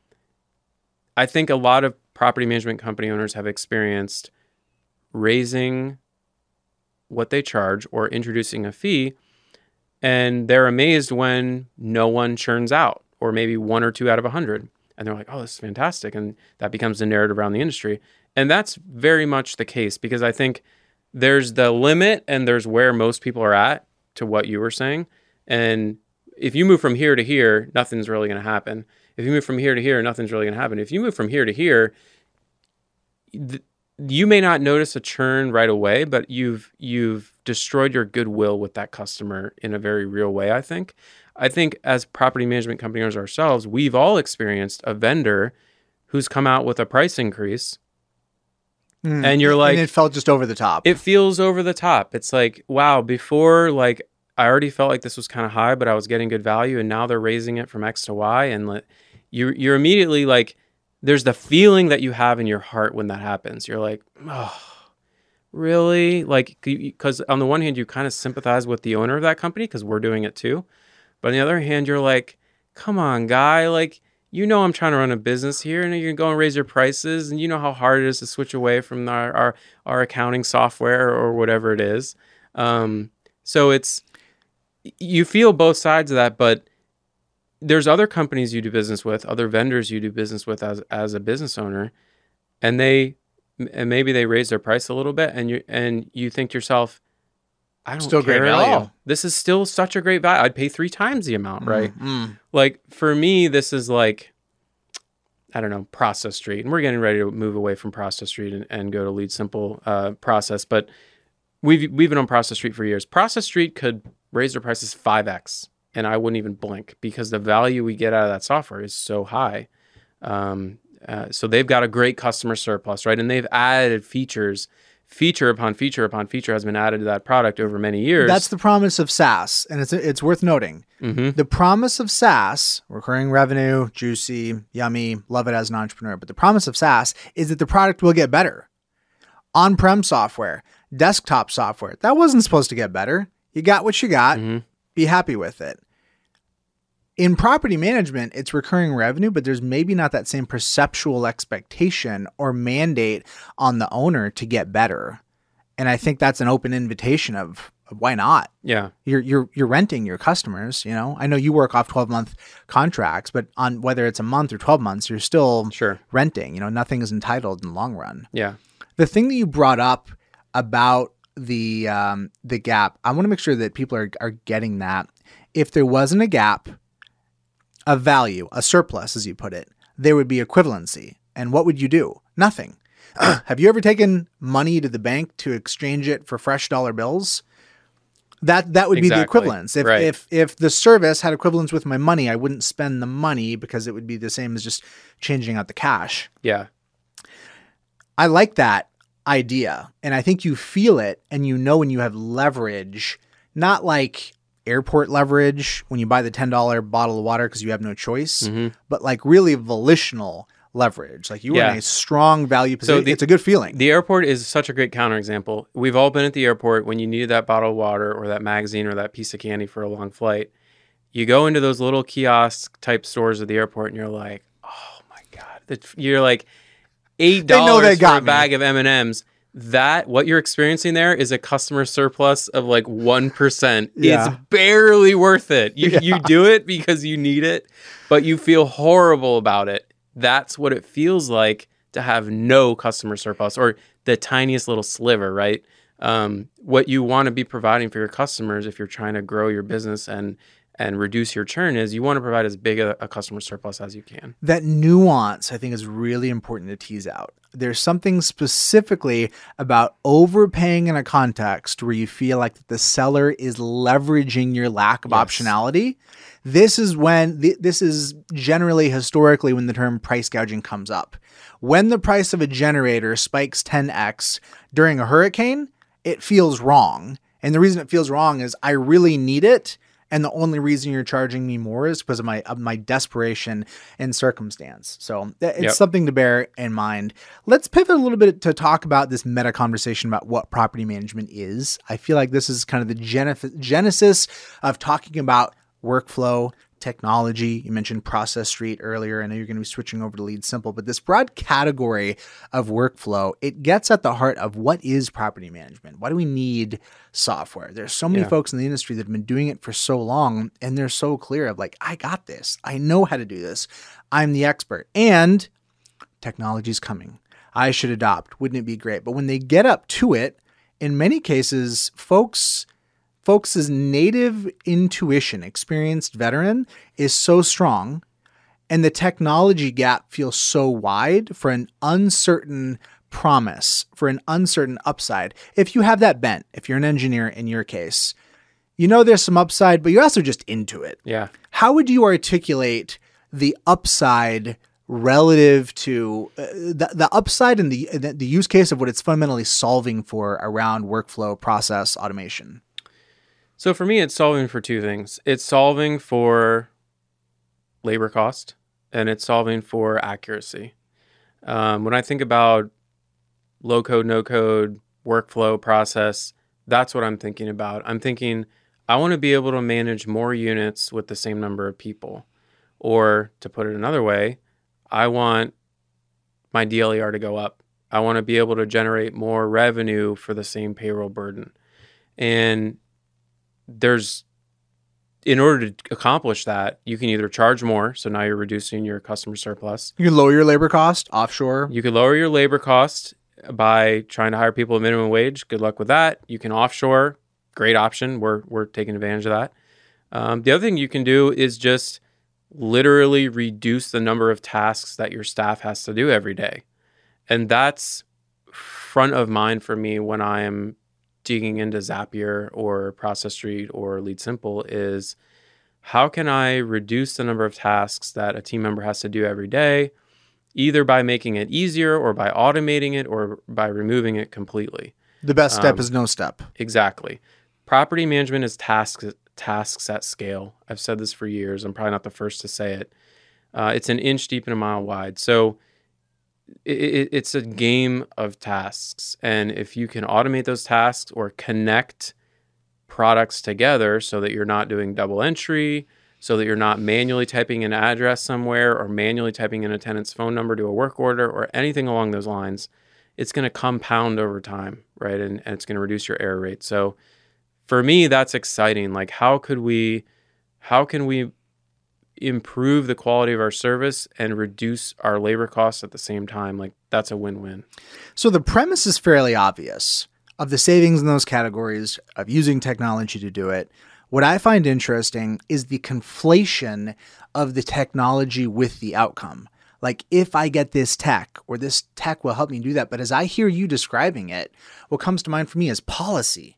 S1: I think a lot of property management company owners have experienced raising what they charge or introducing a fee, and they're amazed when no one churns out, or maybe one or two out of a hundred, and they're like, "Oh, this is fantastic," and that becomes the narrative around the industry, and that's very much the case because I think there's the limit and there's where most people are at to what you were saying, and if you move from here to here, nothing's really going to happen. If you move from here to here, nothing's really going to happen. If you move from here to here, th- you may not notice a churn right away, but you've you've destroyed your goodwill with that customer in a very real way. I think. I think as property management company owners ourselves, we've all experienced a vendor who's come out with a price increase,
S3: Mm.
S1: and you're like,
S3: and it felt just over the top.
S1: it feels over the top. It's like, wow, before like I already felt like this was kind of high, but I was getting good value, and now they're raising it from X to Y, and you you're immediately like, there's the feeling that you have in your heart when that happens. You're like, oh, really? Like, because on the one hand, you kind of sympathize with the owner of that company because we're doing it too, but on the other hand, you're like, come on, guy, like. You know I'm trying to run a business here, and you're going to raise your prices, and you know how hard it is to switch away from our, our our accounting software or whatever it is. Um, so it's you feel both sides of that, but there's other companies you do business with, other vendors you do business with as as a business owner, and they and maybe they raise their price a little bit, and you and you think to yourself, I don't
S3: Still great
S1: care at
S3: value.
S1: all. This is still such a great value. I'd pay three times the amount, right?
S3: Mm.
S1: like for me this is like i don't know process street and we're getting ready to move away from process street and, and go to lead simple uh, process but we've we've been on process street for years process street could raise their prices 5x and i wouldn't even blink because the value we get out of that software is so high um, uh, so they've got a great customer surplus right and they've added features feature upon feature upon feature has been added to that product over many years
S3: That's the promise of SaaS, and it's it's worth noting.
S1: hmm
S3: The promise of SaaS, recurring revenue, juicy, yummy, love it as an entrepreneur. But the promise of SaaS is that the product will get better. On prem software, desktop software, that wasn't supposed to get better. You got what you got,
S1: Mhm.
S3: be happy with it. In property management, it's recurring revenue, but there's maybe not that same perceptual expectation or mandate on the owner to get better. And I think that's an open invitation of, of why not?
S1: yeah.
S3: You're you're you're renting your customers you know? I know you work off 12 month contracts but on whether it's a month or 12 months you're still
S1: sure.
S3: renting you know? Nothing is entitled in the long run.
S1: Yeah.
S3: The thing that you brought up about the um, the gap i want to make sure that people are, are getting that. If there wasn't a gap a value a surplus as you put it there would be equivalency and what would you do nothing <clears throat> have you ever taken money to the bank to exchange it for fresh dollar bills that that would be the
S1: Exactly.
S3: equivalence if
S1: Right.
S3: if if the service had equivalence with my money i wouldn't spend the money because it would be the same as just changing out the cash
S1: yeah
S3: I like that idea. And I think you feel it and you know when you have leverage, not like airport leverage when you buy the $10 bottle of water because you have no choice,
S1: Mhm.
S3: but like really volitional leverage. Like you are in a strong value
S1: So
S3: position.
S1: the-
S3: it's a good feeling.
S1: The airport is such a great counterexample. We've all been at the airport when you needed that bottle of water or that magazine or that piece of candy for a long flight. You go into those little kiosk type stores at the airport and you're like, oh my god, you're like eight dollars for a
S3: me.
S1: bag of M and M's. That what you're experiencing there is a customer surplus of like one percent.
S3: Yeah.
S1: It's barely worth it. You
S3: Yeah.
S1: you do it because you need it, but you feel horrible about it. That's what it feels like to have no customer surplus or the tiniest little sliver, right? Um, what you want to be providing for your customers if you're trying to grow your business and and reduce your churn is you want to provide as big a, a customer surplus as you can.
S3: that nuance I think is really important to tease out. There's something specifically about overpaying in a context where you feel like the seller is leveraging your lack of
S1: Yes.
S3: optionality. This is when th- this is generally historically when the term price gouging comes up. When the price of a generator spikes 10x during a hurricane, it feels wrong. And the reason it feels wrong is I really need it and the only reason you're charging me more is because of my of my desperation and circumstance. So it's
S1: Yep.
S3: something to bear in mind. Let's pivot a little bit to talk about this meta conversation about what property management is. I feel like this is kind of the genesis of talking about workflow technology. You mentioned Process Street earlier. I know you're going to be switching over to Lead Simple, but this broad category of workflow, it gets at the heart of what is property management? Why do we need software? There's so many
S1: Yeah.
S3: folks in the industry that have been doing it for so long and they're so clear of like, I got this. I know how to do this. I'm the expert. And technology's coming. I should adopt. Wouldn't it be great? But when they get up to it, in many cases, folks folks' native intuition, experienced veteran, is so strong, and the technology gap feels so wide for an uncertain promise, for an uncertain upside. If you have that bent, if you're an engineer in your case, you know there's some upside, but you're also just into it.
S1: Yeah.
S3: How would you articulate the upside relative to uh, the, the upside and the, the the use case of what it's fundamentally solving for around workflow process automation?
S1: So for me, it's solving for two things. It's solving for labor cost and it's solving for accuracy. Um, when I think about low code, no code, workflow process, that's what I'm thinking about. I'm thinking I want to be able to manage more units with the same number of people. Or to put it another way, I want my DLER to go up. I want to be able to generate more revenue for the same payroll burden. And there's in order to accomplish that, you can either charge more, so now you're reducing your customer surplus.
S3: You can lower your labor cost offshore.
S1: You could lower your labor cost by trying to hire people at minimum wage. Good luck with that. You can offshore, great option. We're we're taking advantage of that. Um, the other thing you can do is just literally reduce the number of tasks that your staff has to do every day, and that's front of mind for me when I am digging into Zapier or Process Street or Lead Simple is how can I reduce the number of tasks that a team member has to do every day, either by making it easier or by automating it or by removing it completely.
S3: The best step
S1: Um,
S3: is no step.
S1: Exactly. Property management is tasks tasks at scale. I've said this for years. I'm probably not the first to say it. Uh, it's an inch deep and a mile wide. So it, it, it's a game of tasks, and if you can automate those tasks or connect products together so that you're not doing double entry, so that you're not manually typing an address somewhere or manually typing in a tenant's phone number to a work order or anything along those lines, it's going to compound over time, right? And, and it's going to reduce your error rate. So for me, that's exciting. Like, how could we, how can we improve the quality of our service and reduce our labor costs at the same time? Like, that's a win win.
S3: So the premise is fairly obvious of the savings in those categories of using technology to do it. What I find interesting is the conflation of the technology with the outcome. Like, if I get this tech, or this tech will help me do that. But as I hear you describing it, what comes to mind for me is policy.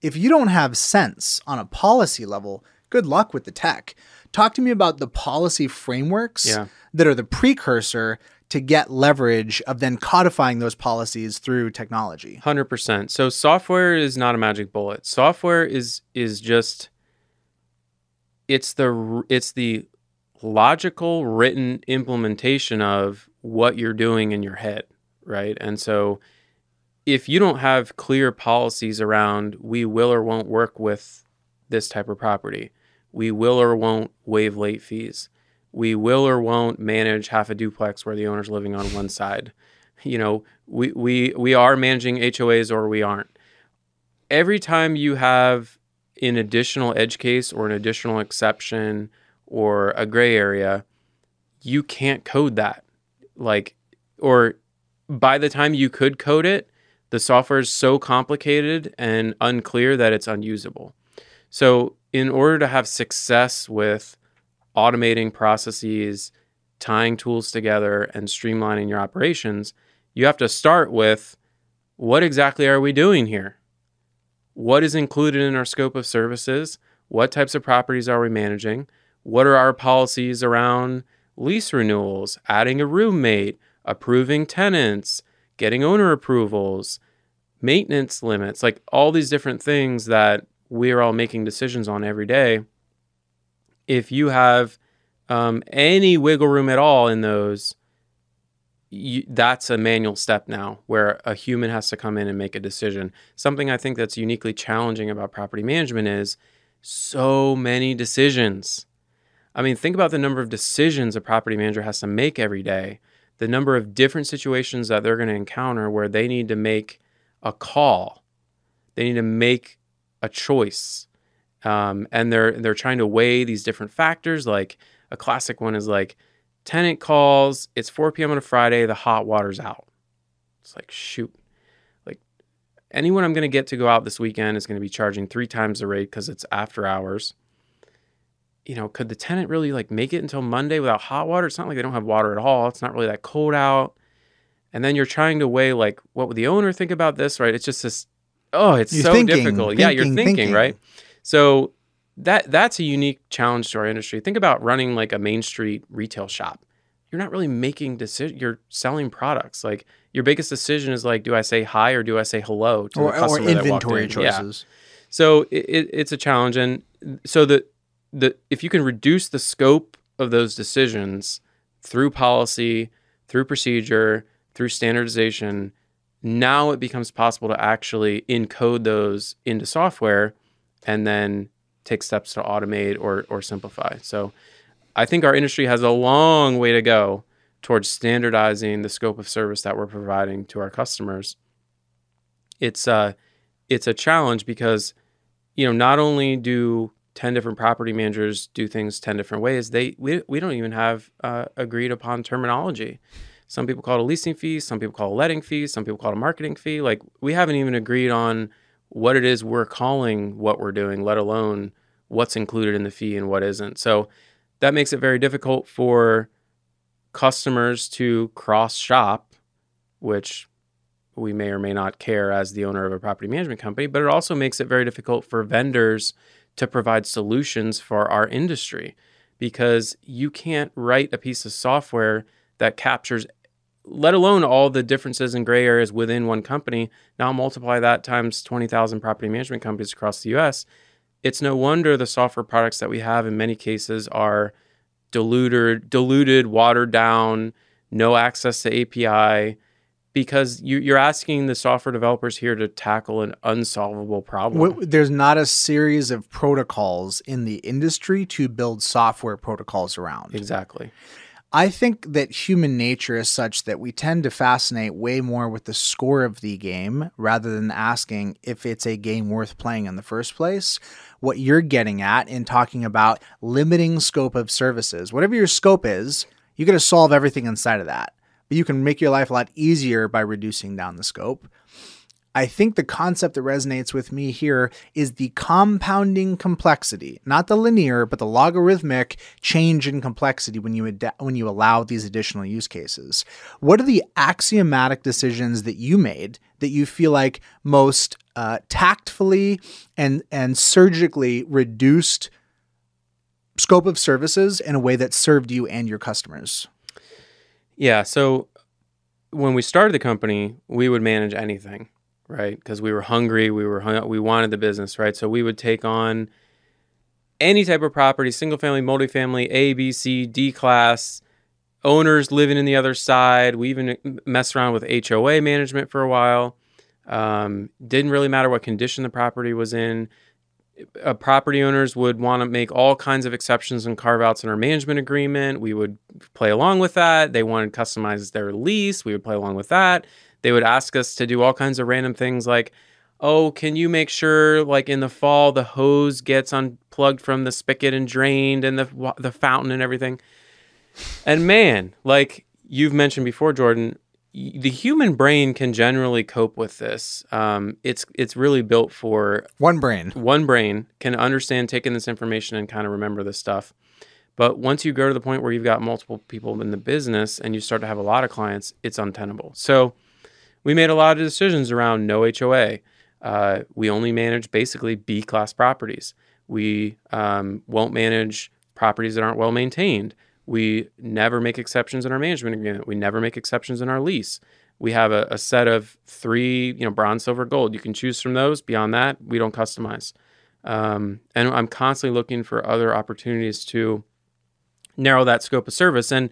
S3: If you don't have sense on a policy level, good luck with the tech. Talk to me about the policy frameworks
S1: Yeah.
S3: that are the precursor to get leverage of then codifying those policies through technology.
S1: Hundred percent. So software is not a magic bullet. Software is is just it's the it's the logical written implementation of what you're doing in your head, right? And so if you don't have clear policies around we will or won't work with this type of property, we will or won't waive late fees, we will or won't manage half a duplex where the owner's living on one side. You know, we we we are managing HOAs or we aren't. Every time you have an additional edge case or an additional exception or a gray area, you can't code that. Like or by the time you could code it, the software is so complicated and unclear that it's unusable. So, in order to have success with automating processes, tying tools together, and streamlining your operations, you have to start with what exactly are we doing here? What is included in our scope of services? What types of properties are we managing? What are our policies around lease renewals, adding a roommate, approving tenants, getting owner approvals, maintenance limits, like all these different things that we are all making decisions on every day. if you have um, any wiggle room at all in those, you, that's a manual step now where a human has to come in and make a decision. Something I think that's uniquely challenging about property management is so many decisions. I mean, think about the number of decisions a property manager has to make every day, the number of different situations that they're going to encounter where they need to make a call, they need to make a choice. Um, and they're they're trying to weigh these different factors. Like a classic one is like tenant calls, it's 4 p.m. on a Friday, the hot water's out. It's like shoot, like anyone I'm going to get to go out this weekend is going to be charging three times the rate because it's after hours. You know, could the tenant really like make it until Monday without hot water? It's not like they don't have water at all. It's not really that cold out. And then you're trying to weigh like what would the owner think about this, right? It's just this oh, it's
S3: You're
S1: so
S3: thinking,
S1: difficult. yeah, you're
S3: thinking,
S1: thinking,
S3: thinking.
S1: right? So that that's a unique challenge to our industry. Think about running like a main street retail shop. You're not really making decision. You're selling products. Like your biggest decision is like, do I say hi or do I say hello to
S3: or,
S1: the
S3: or
S1: customer that walked
S3: inventory
S1: in? Yeah.
S3: choices.
S1: So it, it, it's a challenge, and so the the if you can reduce the scope of those decisions through policy, through procedure, through standardization, now it becomes possible to actually encode those into software, and then take steps to automate or or simplify. So I think our industry has a long way to go towards standardizing the scope of service that we're providing to our customers. It's a, it's a challenge because you know not only do 10 different property managers do things 10 different ways they we, we don't even have uh, agreed upon terminology some people call it a leasing fee some people call it a letting fee some people call it a marketing fee. Like we haven't even agreed on what it is we're calling what we're doing let alone what's included in the fee and what isn't. So that makes it very difficult for customers to cross shop which we may or may not care as the owner of a property management company, but it also makes it very difficult for vendors to provide solutions for our industry because you can't write a piece of software that captures let alone all the differences and gray areas within one company now multiply that times 20,000 property management companies across the US it's no wonder the software products that we have in many cases are diluted diluted watered down no access to API because you, you're asking the software developers here to tackle an unsolvable problem.
S3: There's not a series of protocols in the industry to build software protocols around.
S1: exactly.
S3: I think that human nature is such that we tend to fascinate way more with the score of the game rather than asking if it's a game worth playing in the first place. What you're getting at in talking about limiting scope of services, whatever your scope is, you got to solve everything inside of that. But you can make your life a lot easier by reducing down the scope. I think the concept that resonates with me here is the compounding complexity, not the linear, but the logarithmic change in complexity when you ad- when you allow these additional use cases. What are the axiomatic decisions that you made that you feel like most uh, tactfully and and surgically reduced scope of services in a way that served you and your customers?
S1: Yeah. So when we started the company, we would manage anything, right? Because we were hungry, we were hun- we wanted the business, right? So we would take on any type of property, single family, multifamily, A, B, C, D class, owners living in the other side. We even messed around with HOA management for a while. Um, didn't really matter what condition the property was in. Uh, property owners would want to make all kinds of exceptions and carve outs in our management agreement. We would play along with that. They wanted to customize their lease. We would play along with that. They would ask us to do all kinds of random things like, oh, can you make sure, like in the fall, the hose gets unplugged from the spigot and drained, and the the fountain and everything. And man, like you've mentioned before, Jordan, the human brain can generally cope with this. Um, it's it's really built for
S3: One brain.
S1: one brain can understand taking this information and kind of remember this stuff. But once you go to the point where you've got multiple people in the business and you start to have a lot of clients, it's untenable. So we made a lot of decisions around no HOA. Uh, we only manage basically B class properties. We um, won't manage properties that aren't well maintained. We never make exceptions in our management agreement. We never make exceptions in our lease. We have a, a set of three, you know, bronze, silver, gold. You can choose from those. Beyond that, we don't customize. Um, and I'm constantly looking for other opportunities to narrow that scope of service. And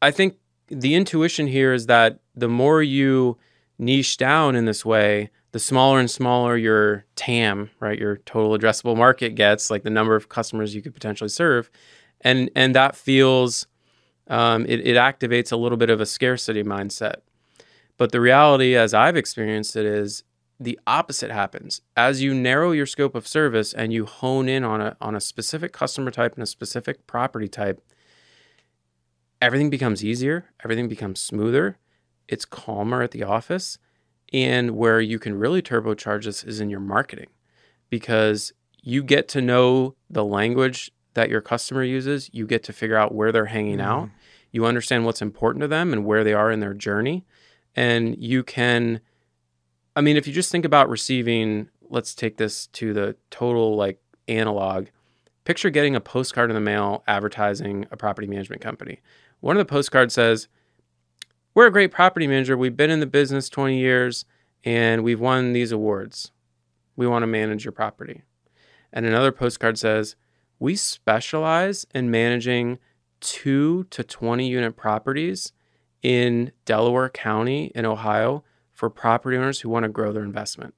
S1: I think the intuition here is that the more you niche down in this way, the smaller and smaller your TAM, right, your total addressable market gets, like the number of customers you could potentially serve, and and that feels um, it, it activates a little bit of a scarcity mindset. But the reality, as I've experienced it, is the opposite happens as you narrow your scope of service and you hone in on a on a specific customer type and a specific property type. Everything becomes easier. Everything becomes smoother. It's calmer at the office and where you can really turbocharge this is in your marketing because you get to know the language that your customer uses. You get to figure out where they're hanging mm. out. You understand what's important to them and where they are in their journey. And you can, I mean, if you just think about receiving, let's take this to the total like analog. Picture getting a postcard in the mail advertising a property management company. One of the postcards says, we're a great property manager. We've been in the business 20 years and we've won these awards. We want to manage your property. And another postcard says, we specialize in managing two to 20 unit properties in Delaware County in Ohio for property owners who want to grow their investment.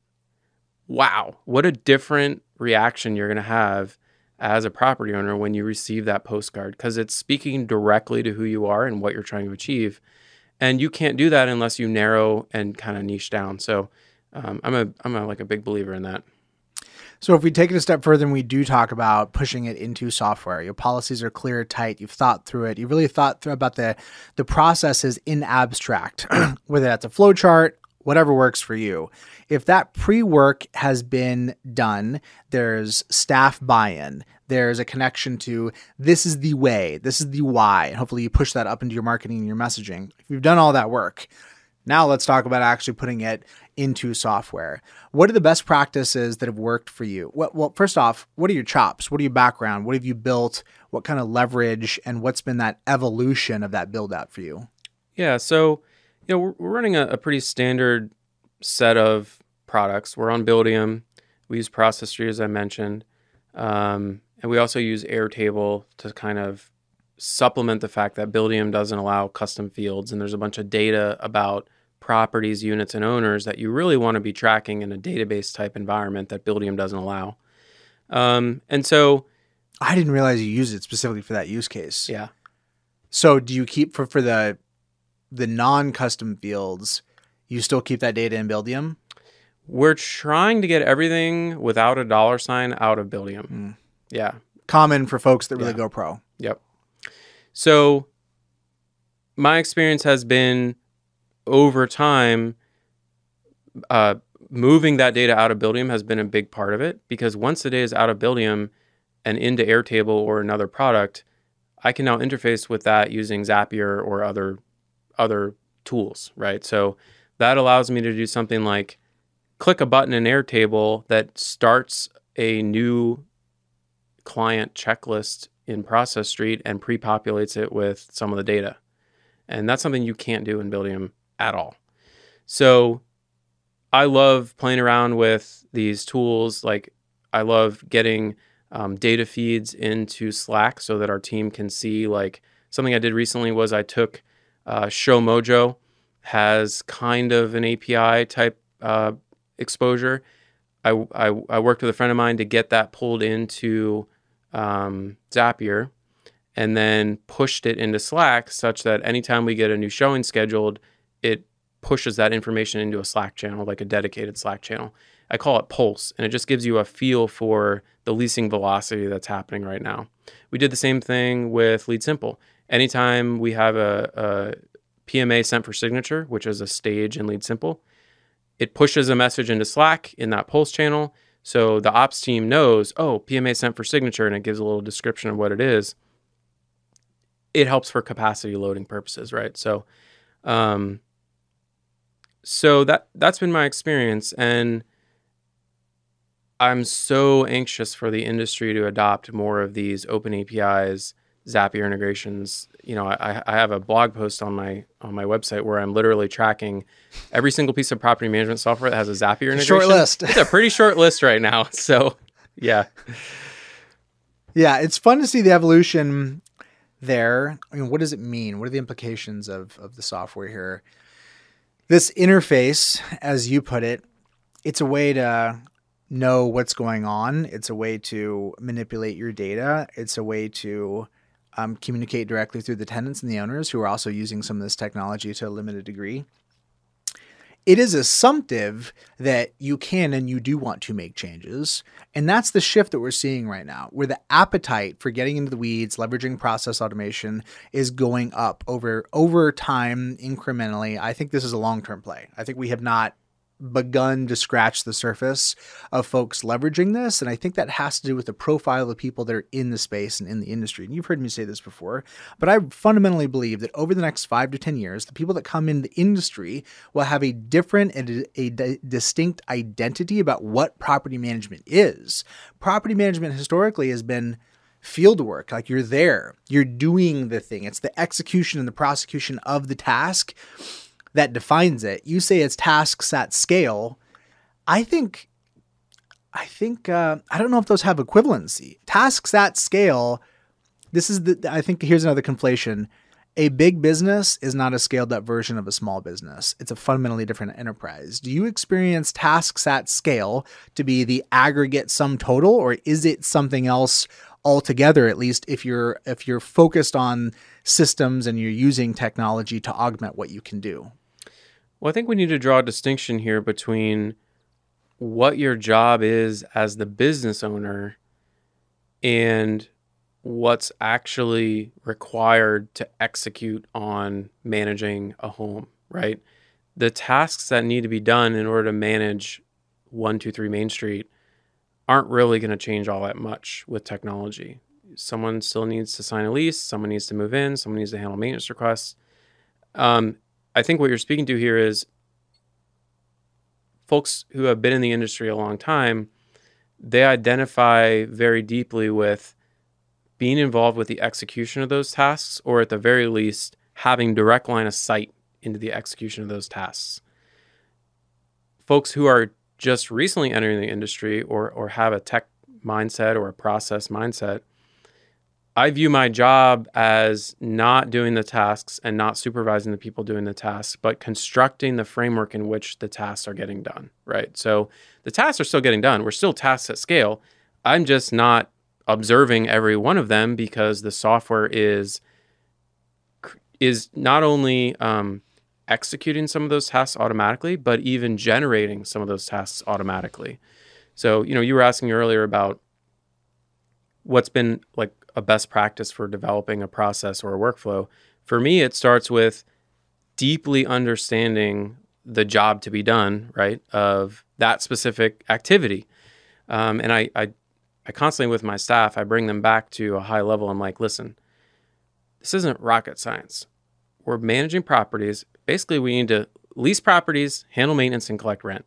S1: Wow, what a different reaction you're going to have as a property owner when you receive that postcard because it's speaking directly to who you are and what you're trying to achieve and you can't do that unless you narrow and kind of niche down. So um, I'm a I'm a, like a big believer in that.
S3: So if we take it a step further and we do talk about pushing it into software, your policies are clear, tight. You've thought through it. You really thought through about the the processes in abstract, <clears throat> whether that's a flow chart, whatever works for you. If that pre work has been done, there's staff buy in, there's a connection to this is the way, this is the why. And hopefully you push that up into your marketing and your messaging. If you've done all that work, now let's talk about actually putting it into software. What are the best practices that have worked for you? Well, well, first off, what are your chops? What are your background? What have you built? What kind of leverage and what's been that evolution of that build out for you?
S1: Yeah, so you know we're, we're running a, a, pretty standard set of products. We're on Buildium. We use Process Street as I mentioned. Um, and we also use Airtable to kind of supplement the fact that Buildium doesn't allow custom fields and there's a bunch of data about properties, units, and owners that you really want to be tracking in a database type environment that Buildium doesn't allow. Um, and so
S3: I didn't realize you used it specifically for that use case.
S1: Yeah.
S3: So do you keep for, for the the non-custom fields, you still keep that data in Buildium?
S1: We're trying to get everything without a dollar sign out of Buildium. Mm. Yeah.
S3: Common for folks that really yeah. go pro.
S1: Yep. So my experience has been over time, uh, moving that data out of Buildium has been a big part of it because once the data is out of Buildium and into Airtable or another product, I can now interface with that using Zapier or other other tools, right? So that allows me to do something like click a button in Airtable that starts a new client checklist in Process Street and pre-populates it with some of the data. And that's something you can't do in Buildium at all. So I love playing around with these tools. Like I love getting um, data feeds into Slack so that our team can see. Like something I did recently was I took uh, ShowMojo has kind of an API type uh, exposure. I, I, I worked with a friend of mine to get that pulled into um, Zapier and then pushed it into Slack such that anytime we get a new showing scheduled, it pushes that information into a Slack channel, like a dedicated Slack channel. I call it Pulse, and it just gives you a feel for the leasing velocity that's happening right now. We did the same thing with LeadSimple. Anytime we have a, a PMA sent for signature, which is a stage in LeadSimple, it pushes a message into Slack in that Pulse channel so the ops team knows, oh, PMA sent for signature, and it gives a little description of what it is. It helps for capacity loading purposes, right? So, um, so that that's been my experience, and I'm so anxious for the industry to adopt more of these open APIs Zapier integrations. You know, I, I have a blog post on my on my website where I'm literally tracking every single piece of property management software that has a Zapier integration.
S3: Short list.
S1: it's a pretty short list right now. <laughs> So Yeah.
S3: Yeah, it's fun to see the evolution there. I mean, what does it mean? What are the implications of of the software here? This interface, as you put it, it's a way to know what's going on. It's a way to manipulate your data. It's a way to um, communicate directly through the tenants and the owners who are also using some of this technology to a limited degree it is assumptive that you can and you do want to make changes. And that's the shift that we're seeing right now, where the appetite for getting into the weeds, leveraging process automation is going up over over time incrementally. I think this is a long-term play. I think we have not begun to scratch the surface of folks leveraging this. And I think that has to do with the profile of people that are in the space and in the industry. And you've heard me say this before, but I fundamentally believe that over the next five to 10 years, the people that come in the industry will have a different and a, a distinct identity about what property management is. Property management historically has been field work like you're there you're doing the thing it's the execution and the prosecution of the task that defines it. You say it's tasks at scale. I think, I think, uh, I don't know if those have equivalency. Tasks at scale. This is the. I think here's another conflation. A big business is not a scaled up version of a small business. It's a fundamentally different enterprise. Do you experience tasks at scale to be the aggregate sum total, or is it something else altogether? At least if you're if you're focused on systems and you're using technology to augment what you can do.
S1: Well, I think we need to draw a distinction here between what your job is as the business owner and what's actually required to execute on managing a home, right? The tasks that need to be done in order to manage 123 Main Street aren't really going to change all that much with technology. Someone still needs to sign a lease, someone needs to move in, someone needs to handle maintenance requests. Um, I think what you're speaking to here is folks who have been in the industry a long time, they identify very deeply with being involved with the execution of those tasks, or at the very least, having direct line of sight into the execution of those tasks. Folks who are just recently entering the industry or, or have a tech mindset or a process mindset I view my job as not doing the tasks and not supervising the people doing the tasks, but constructing the framework in which the tasks are getting done, right? So the tasks are still getting done. We're still tasks at scale. I'm just not observing every one of them because the software is is not only um, executing some of those tasks automatically, but even generating some of those tasks automatically. So, you know, you were asking earlier about what's been like a best practice for developing a process or a workflow. For me, it starts with deeply understanding the job to be done, right, of that specific activity. Um, and I, I, I constantly with my staff, I bring them back to a high level. I'm like, listen, this isn't rocket science. We're managing properties. Basically, we need to lease properties, handle maintenance, and collect rent.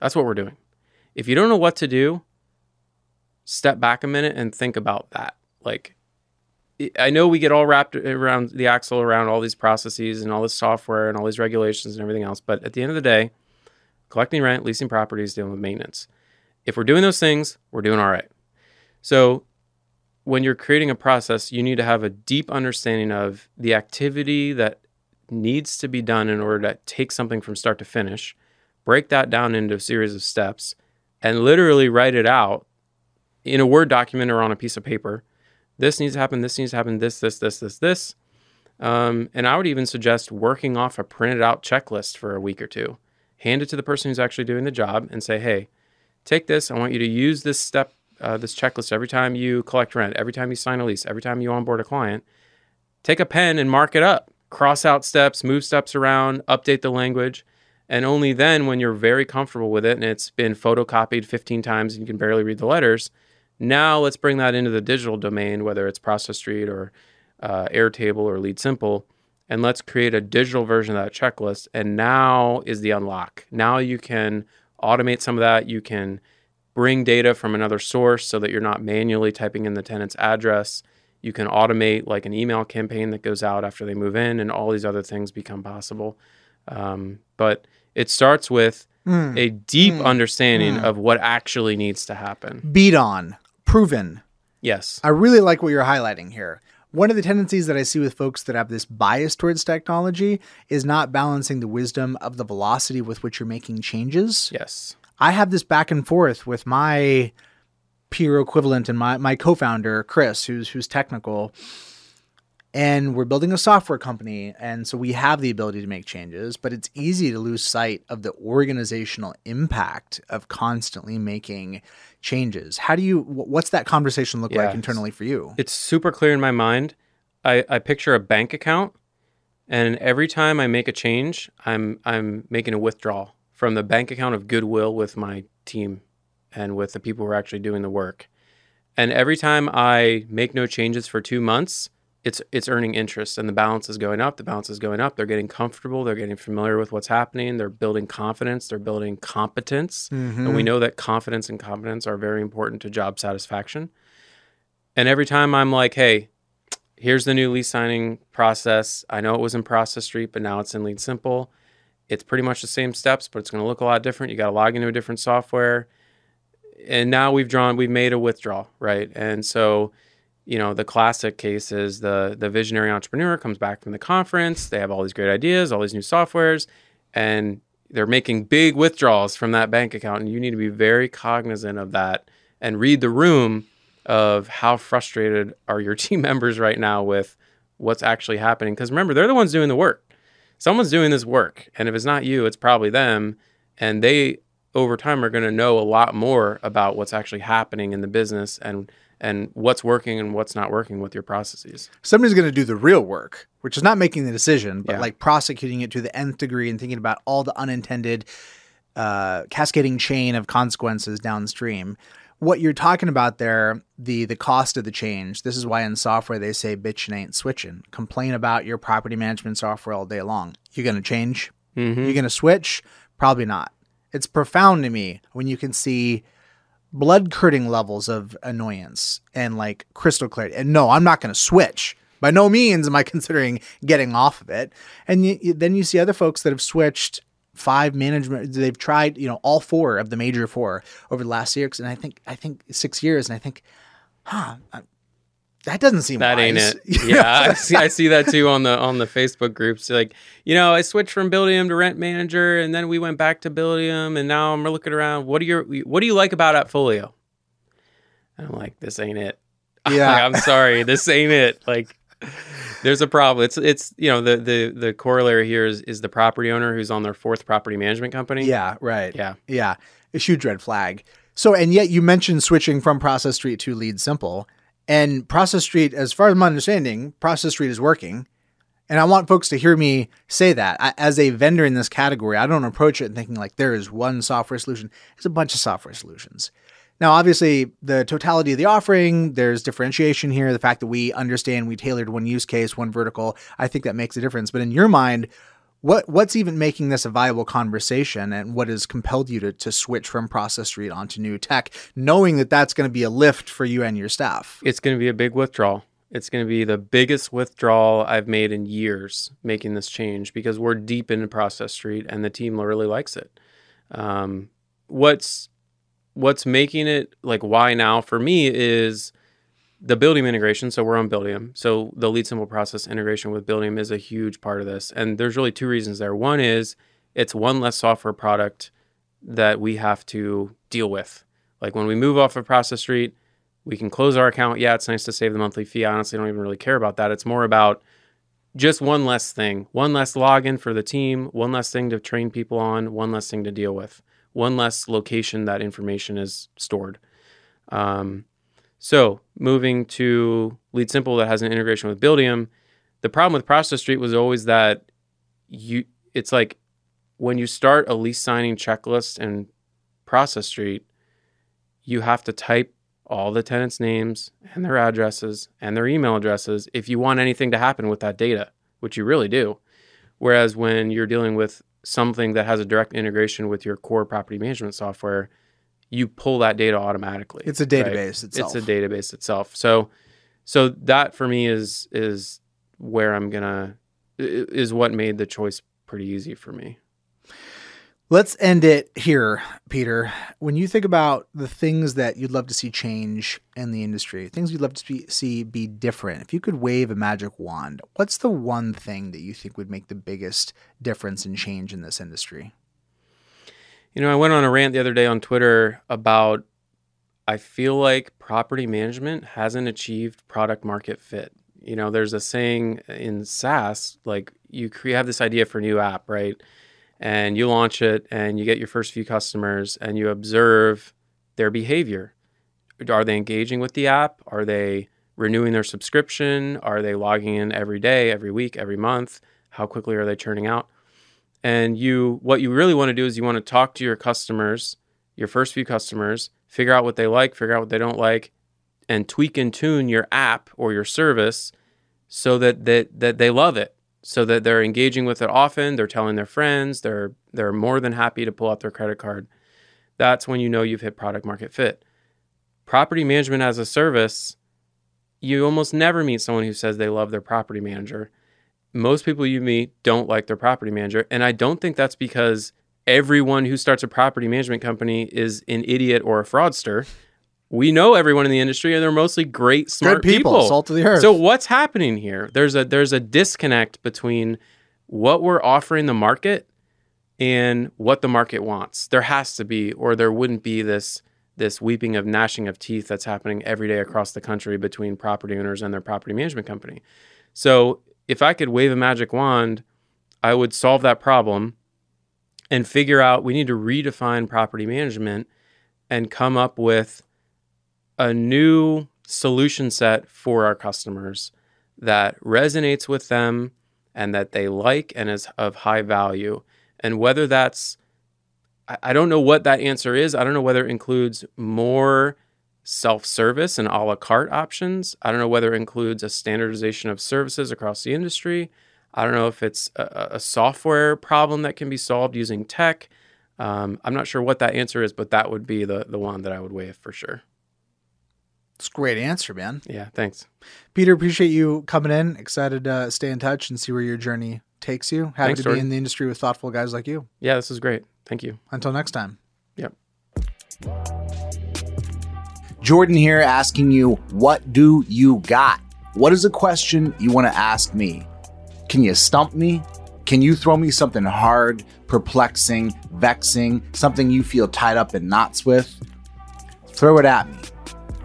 S1: That's what we're doing. If you don't know what to do, step back a minute and think about that. Like, I know we get all wrapped around the axle around all these processes and all this software and all these regulations and everything else. But at the end of the day, collecting rent, leasing properties, dealing with maintenance. If we're doing those things, we're doing all right. So when you're creating a process, you need to have a deep understanding of the activity that needs to be done in order to take something from start to finish, break that down into a series of steps, and literally write it out in a Word document or on a piece of paper this needs to happen, this needs to happen, this, this, this, this, this. Um, and I would even suggest working off a printed out checklist for a week or two. Hand it to the person who's actually doing the job and say, hey, take this. I want you to use this step, uh, this checklist every time you collect rent, every time you sign a lease, every time you onboard a client. Take a pen and mark it up. Cross out steps, move steps around, update the language. And only then, when you're very comfortable with it and it's been photocopied 15 times and you can barely read the letters, now let's bring that into the digital domain, whether it's Process Street or uh, Airtable or LeadSimple, and let's create a digital version of that checklist. And now is the unlock. Now you can automate some of that. You can bring data from another source so that you're not manually typing in the tenant's address. You can automate like an email campaign that goes out after they move in, and all these other things become possible. Um, but it starts with
S3: Mm.
S1: a deep
S3: Mm.
S1: understanding
S3: Mm.
S1: of what actually needs to happen.
S3: Beat on, proven.
S1: Yes.
S3: I really like what you're highlighting here. One of the tendencies that I see with folks that have this bias towards technology is not balancing the wisdom of the velocity with which you're making changes.
S1: Yes.
S3: I have this back and forth with my peer equivalent and my, my co-founder Chris, who's who's technical, and we're building a software company, and so we have the ability to make changes, but it's easy to lose sight of the organizational impact of constantly making changes. How do you? What's that conversation look like internally for you?
S1: It's super clear in my mind. I, I picture a bank account and every time I make a change, I'm I'm making a withdrawal from the bank account of goodwill with my team and with the people who are actually doing the work. And every time I make no changes for 2 months, it's it's earning interest and the balance is going up, the balance is going up. They're getting comfortable, they're getting familiar with what's happening, they're building confidence, they're building competence. And we mm-hmm. know that confidence and competence are very important to job satisfaction. And every time I'm like, hey, here's the new lease signing process. I know it was in Process Street, but now it's in LeadSimple. It's pretty much the same steps, but it's going to look a lot different. You got to log into a different software. And now we've drawn, we've made a withdrawal, right? And so, you know, the classic case is the the visionary entrepreneur comes back from the conference. They have all these great ideas, all these new softwares, and they're making big withdrawals from that bank account. And you need to be very cognizant of that and read the room of how frustrated are your <laughs> team members right now with what's actually happening. Because remember, they're the ones doing the work. Someone's doing this work. And if it's not you, it's probably them. And they, over time, are going to know a lot more about what's actually happening in the business and and what's working and what's not working with your processes.
S3: Somebody's going to do the real work, which is not making the decision, but
S1: Yeah.
S3: like prosecuting it to the nth degree and thinking about all the unintended uh, cascading chain of consequences downstream. What you're talking about there, the the cost of the change. This is why in software they say bitch ain't switching. Complain about your property management software all day long. You're going to change.
S1: Mm-hmm.
S3: You're going to switch? Probably not. It's profound to me when you can see blood curdling levels of annoyance and like crystal clarity. And no, I'm not going to switch. By no means am I <laughs> considering getting off of it. And then you see other folks that have switched five management. They've tried, you know, all four of the major four over the last years, and I think I think six years. And I think, huh, that doesn't seem
S1: That ain't it. <laughs> Yeah, I see. I see that too on the on the Facebook groups. Like, you know, I switched from Buildium to Rent Manager, and then we went back to Buildium, and now I'm looking around. What do you What do you like about AppFolio? And I'm like, this ain't it. <laughs>
S3: Yeah.
S1: Like, I'm sorry, this ain't it. Like, there's a problem. It's it's you know the the the corollary here is is the property owner who's on their fourth property management company.
S3: Yeah, right.
S1: Yeah.
S3: Yeah. A huge red flag. So, and yet you mentioned switching from Process Street to LeadSimple. And Process Street, as far as my understanding, Process Street is working. And I want folks to hear me say that. I, as a vendor in this category, I don't approach it thinking like there is one software solution. There's a bunch of software solutions. Now, obviously, the totality of the offering, there's differentiation here. The fact that we understand we tailored one use case, one vertical, I think that makes a difference. But in your mind, what what's even making this a viable conversation and what has compelled you to, to switch from Process Street onto new tech knowing that that's going to be a lift for you and your staff
S1: it's going to be a big withdrawal. It's going to be the biggest withdrawal I've made in years making this change because we're deep into Process Street and the team really likes it. Um, what's what's making it like why now for me is the Buildium integration. So we're on Buildium. So the LeadSimple process integration with Buildium is a huge part of this. And there's really two reasons there. One is it's one less software product that we have to deal with. Like when we move off of Process Street, we can close our account. Yeah, it's nice to save the monthly fee. I honestly don't even really care about that. It's more about just one less thing, one less login for the team, one less thing to train people on, one less thing to deal with, one less location that information is stored. Um, so moving to LeadSimple that has an integration with Buildium, the problem with Process Street was always that you it's like when you start a lease signing checklist in Process Street, you have to type all the tenants' names and their addresses and their email addresses if you want anything to happen with that data, which you really do. Whereas when you're dealing with something that has a direct integration with your core property management software, you pull that data automatically.
S3: it's a
S1: right?
S3: database itself
S1: It's a database itself. So, so that for me is is where I'm gonna is what made the choice pretty easy for me.
S3: Let's end it here, Peter. When you think about the things that you'd love to see change in the industry, things you'd love to be, see be different, if you could wave a magic wand, what's the one thing that you think would make the biggest difference and change in this industry?
S1: You know, I went on a rant the other day on Twitter about I feel like property management hasn't achieved product market fit. You know, there's a saying in SaaS, like you have this idea for a new app, right? And you launch it and you get your first few customers and you observe their behavior. Are they engaging with the app? Are they renewing their subscription? Are they logging in every day, every week, every month? How quickly are they churning out? And you what you really want to do is you want to talk to your customers, your first few customers, figure out what they like, figure out what they don't like, and tweak and tune your app or your service so that that, that they love it, so that they're engaging with it often, they're telling their friends, they're they're more than happy to pull out their credit card. That's when you know you've hit product market fit. Property management as a service, you almost never meet someone who says they love their property manager. Most people you meet don't like their property manager, and I don't think that's because everyone who starts a property management company is an idiot or a fraudster. We know everyone in the industry, and they're mostly great, smart
S3: Good people, salt of the earth.
S1: So what's happening here? There's a there's a disconnect between what we're offering the market and what the market wants. There has to be, or there wouldn't be this this weeping of gnashing of teeth that's happening every day across the country between property owners and their property management company. So if I could wave a magic wand, I would solve that problem and figure out we need to redefine property management and come up with a new solution set for our customers that resonates with them and that they like and is of high value. And whether that's, I don't know what that answer is. I don't know whether it includes more self service and a la carte options. I don't know whether it includes a standardization of services across the industry. I don't know if it's a, a software problem that can be solved using tech. Um, I'm not sure what that answer is, but that would be the the one that I would wave for sure.
S3: It's a great answer, man.
S1: Yeah, thanks.
S3: Peter, appreciate you coming in. Excited to stay in touch and see where your journey takes you. Happy
S1: Thanks,
S3: to
S1: Jordan.
S3: be in the industry with thoughtful guys like you.
S1: Yeah, this is great. Thank you.
S3: Until next time.
S1: Yep.
S6: Jordan here asking you, what do you got? What is a question you want to ask me? Can you stump me? Can you throw me something hard, perplexing, vexing, something you feel tied up in knots with? Throw it at me.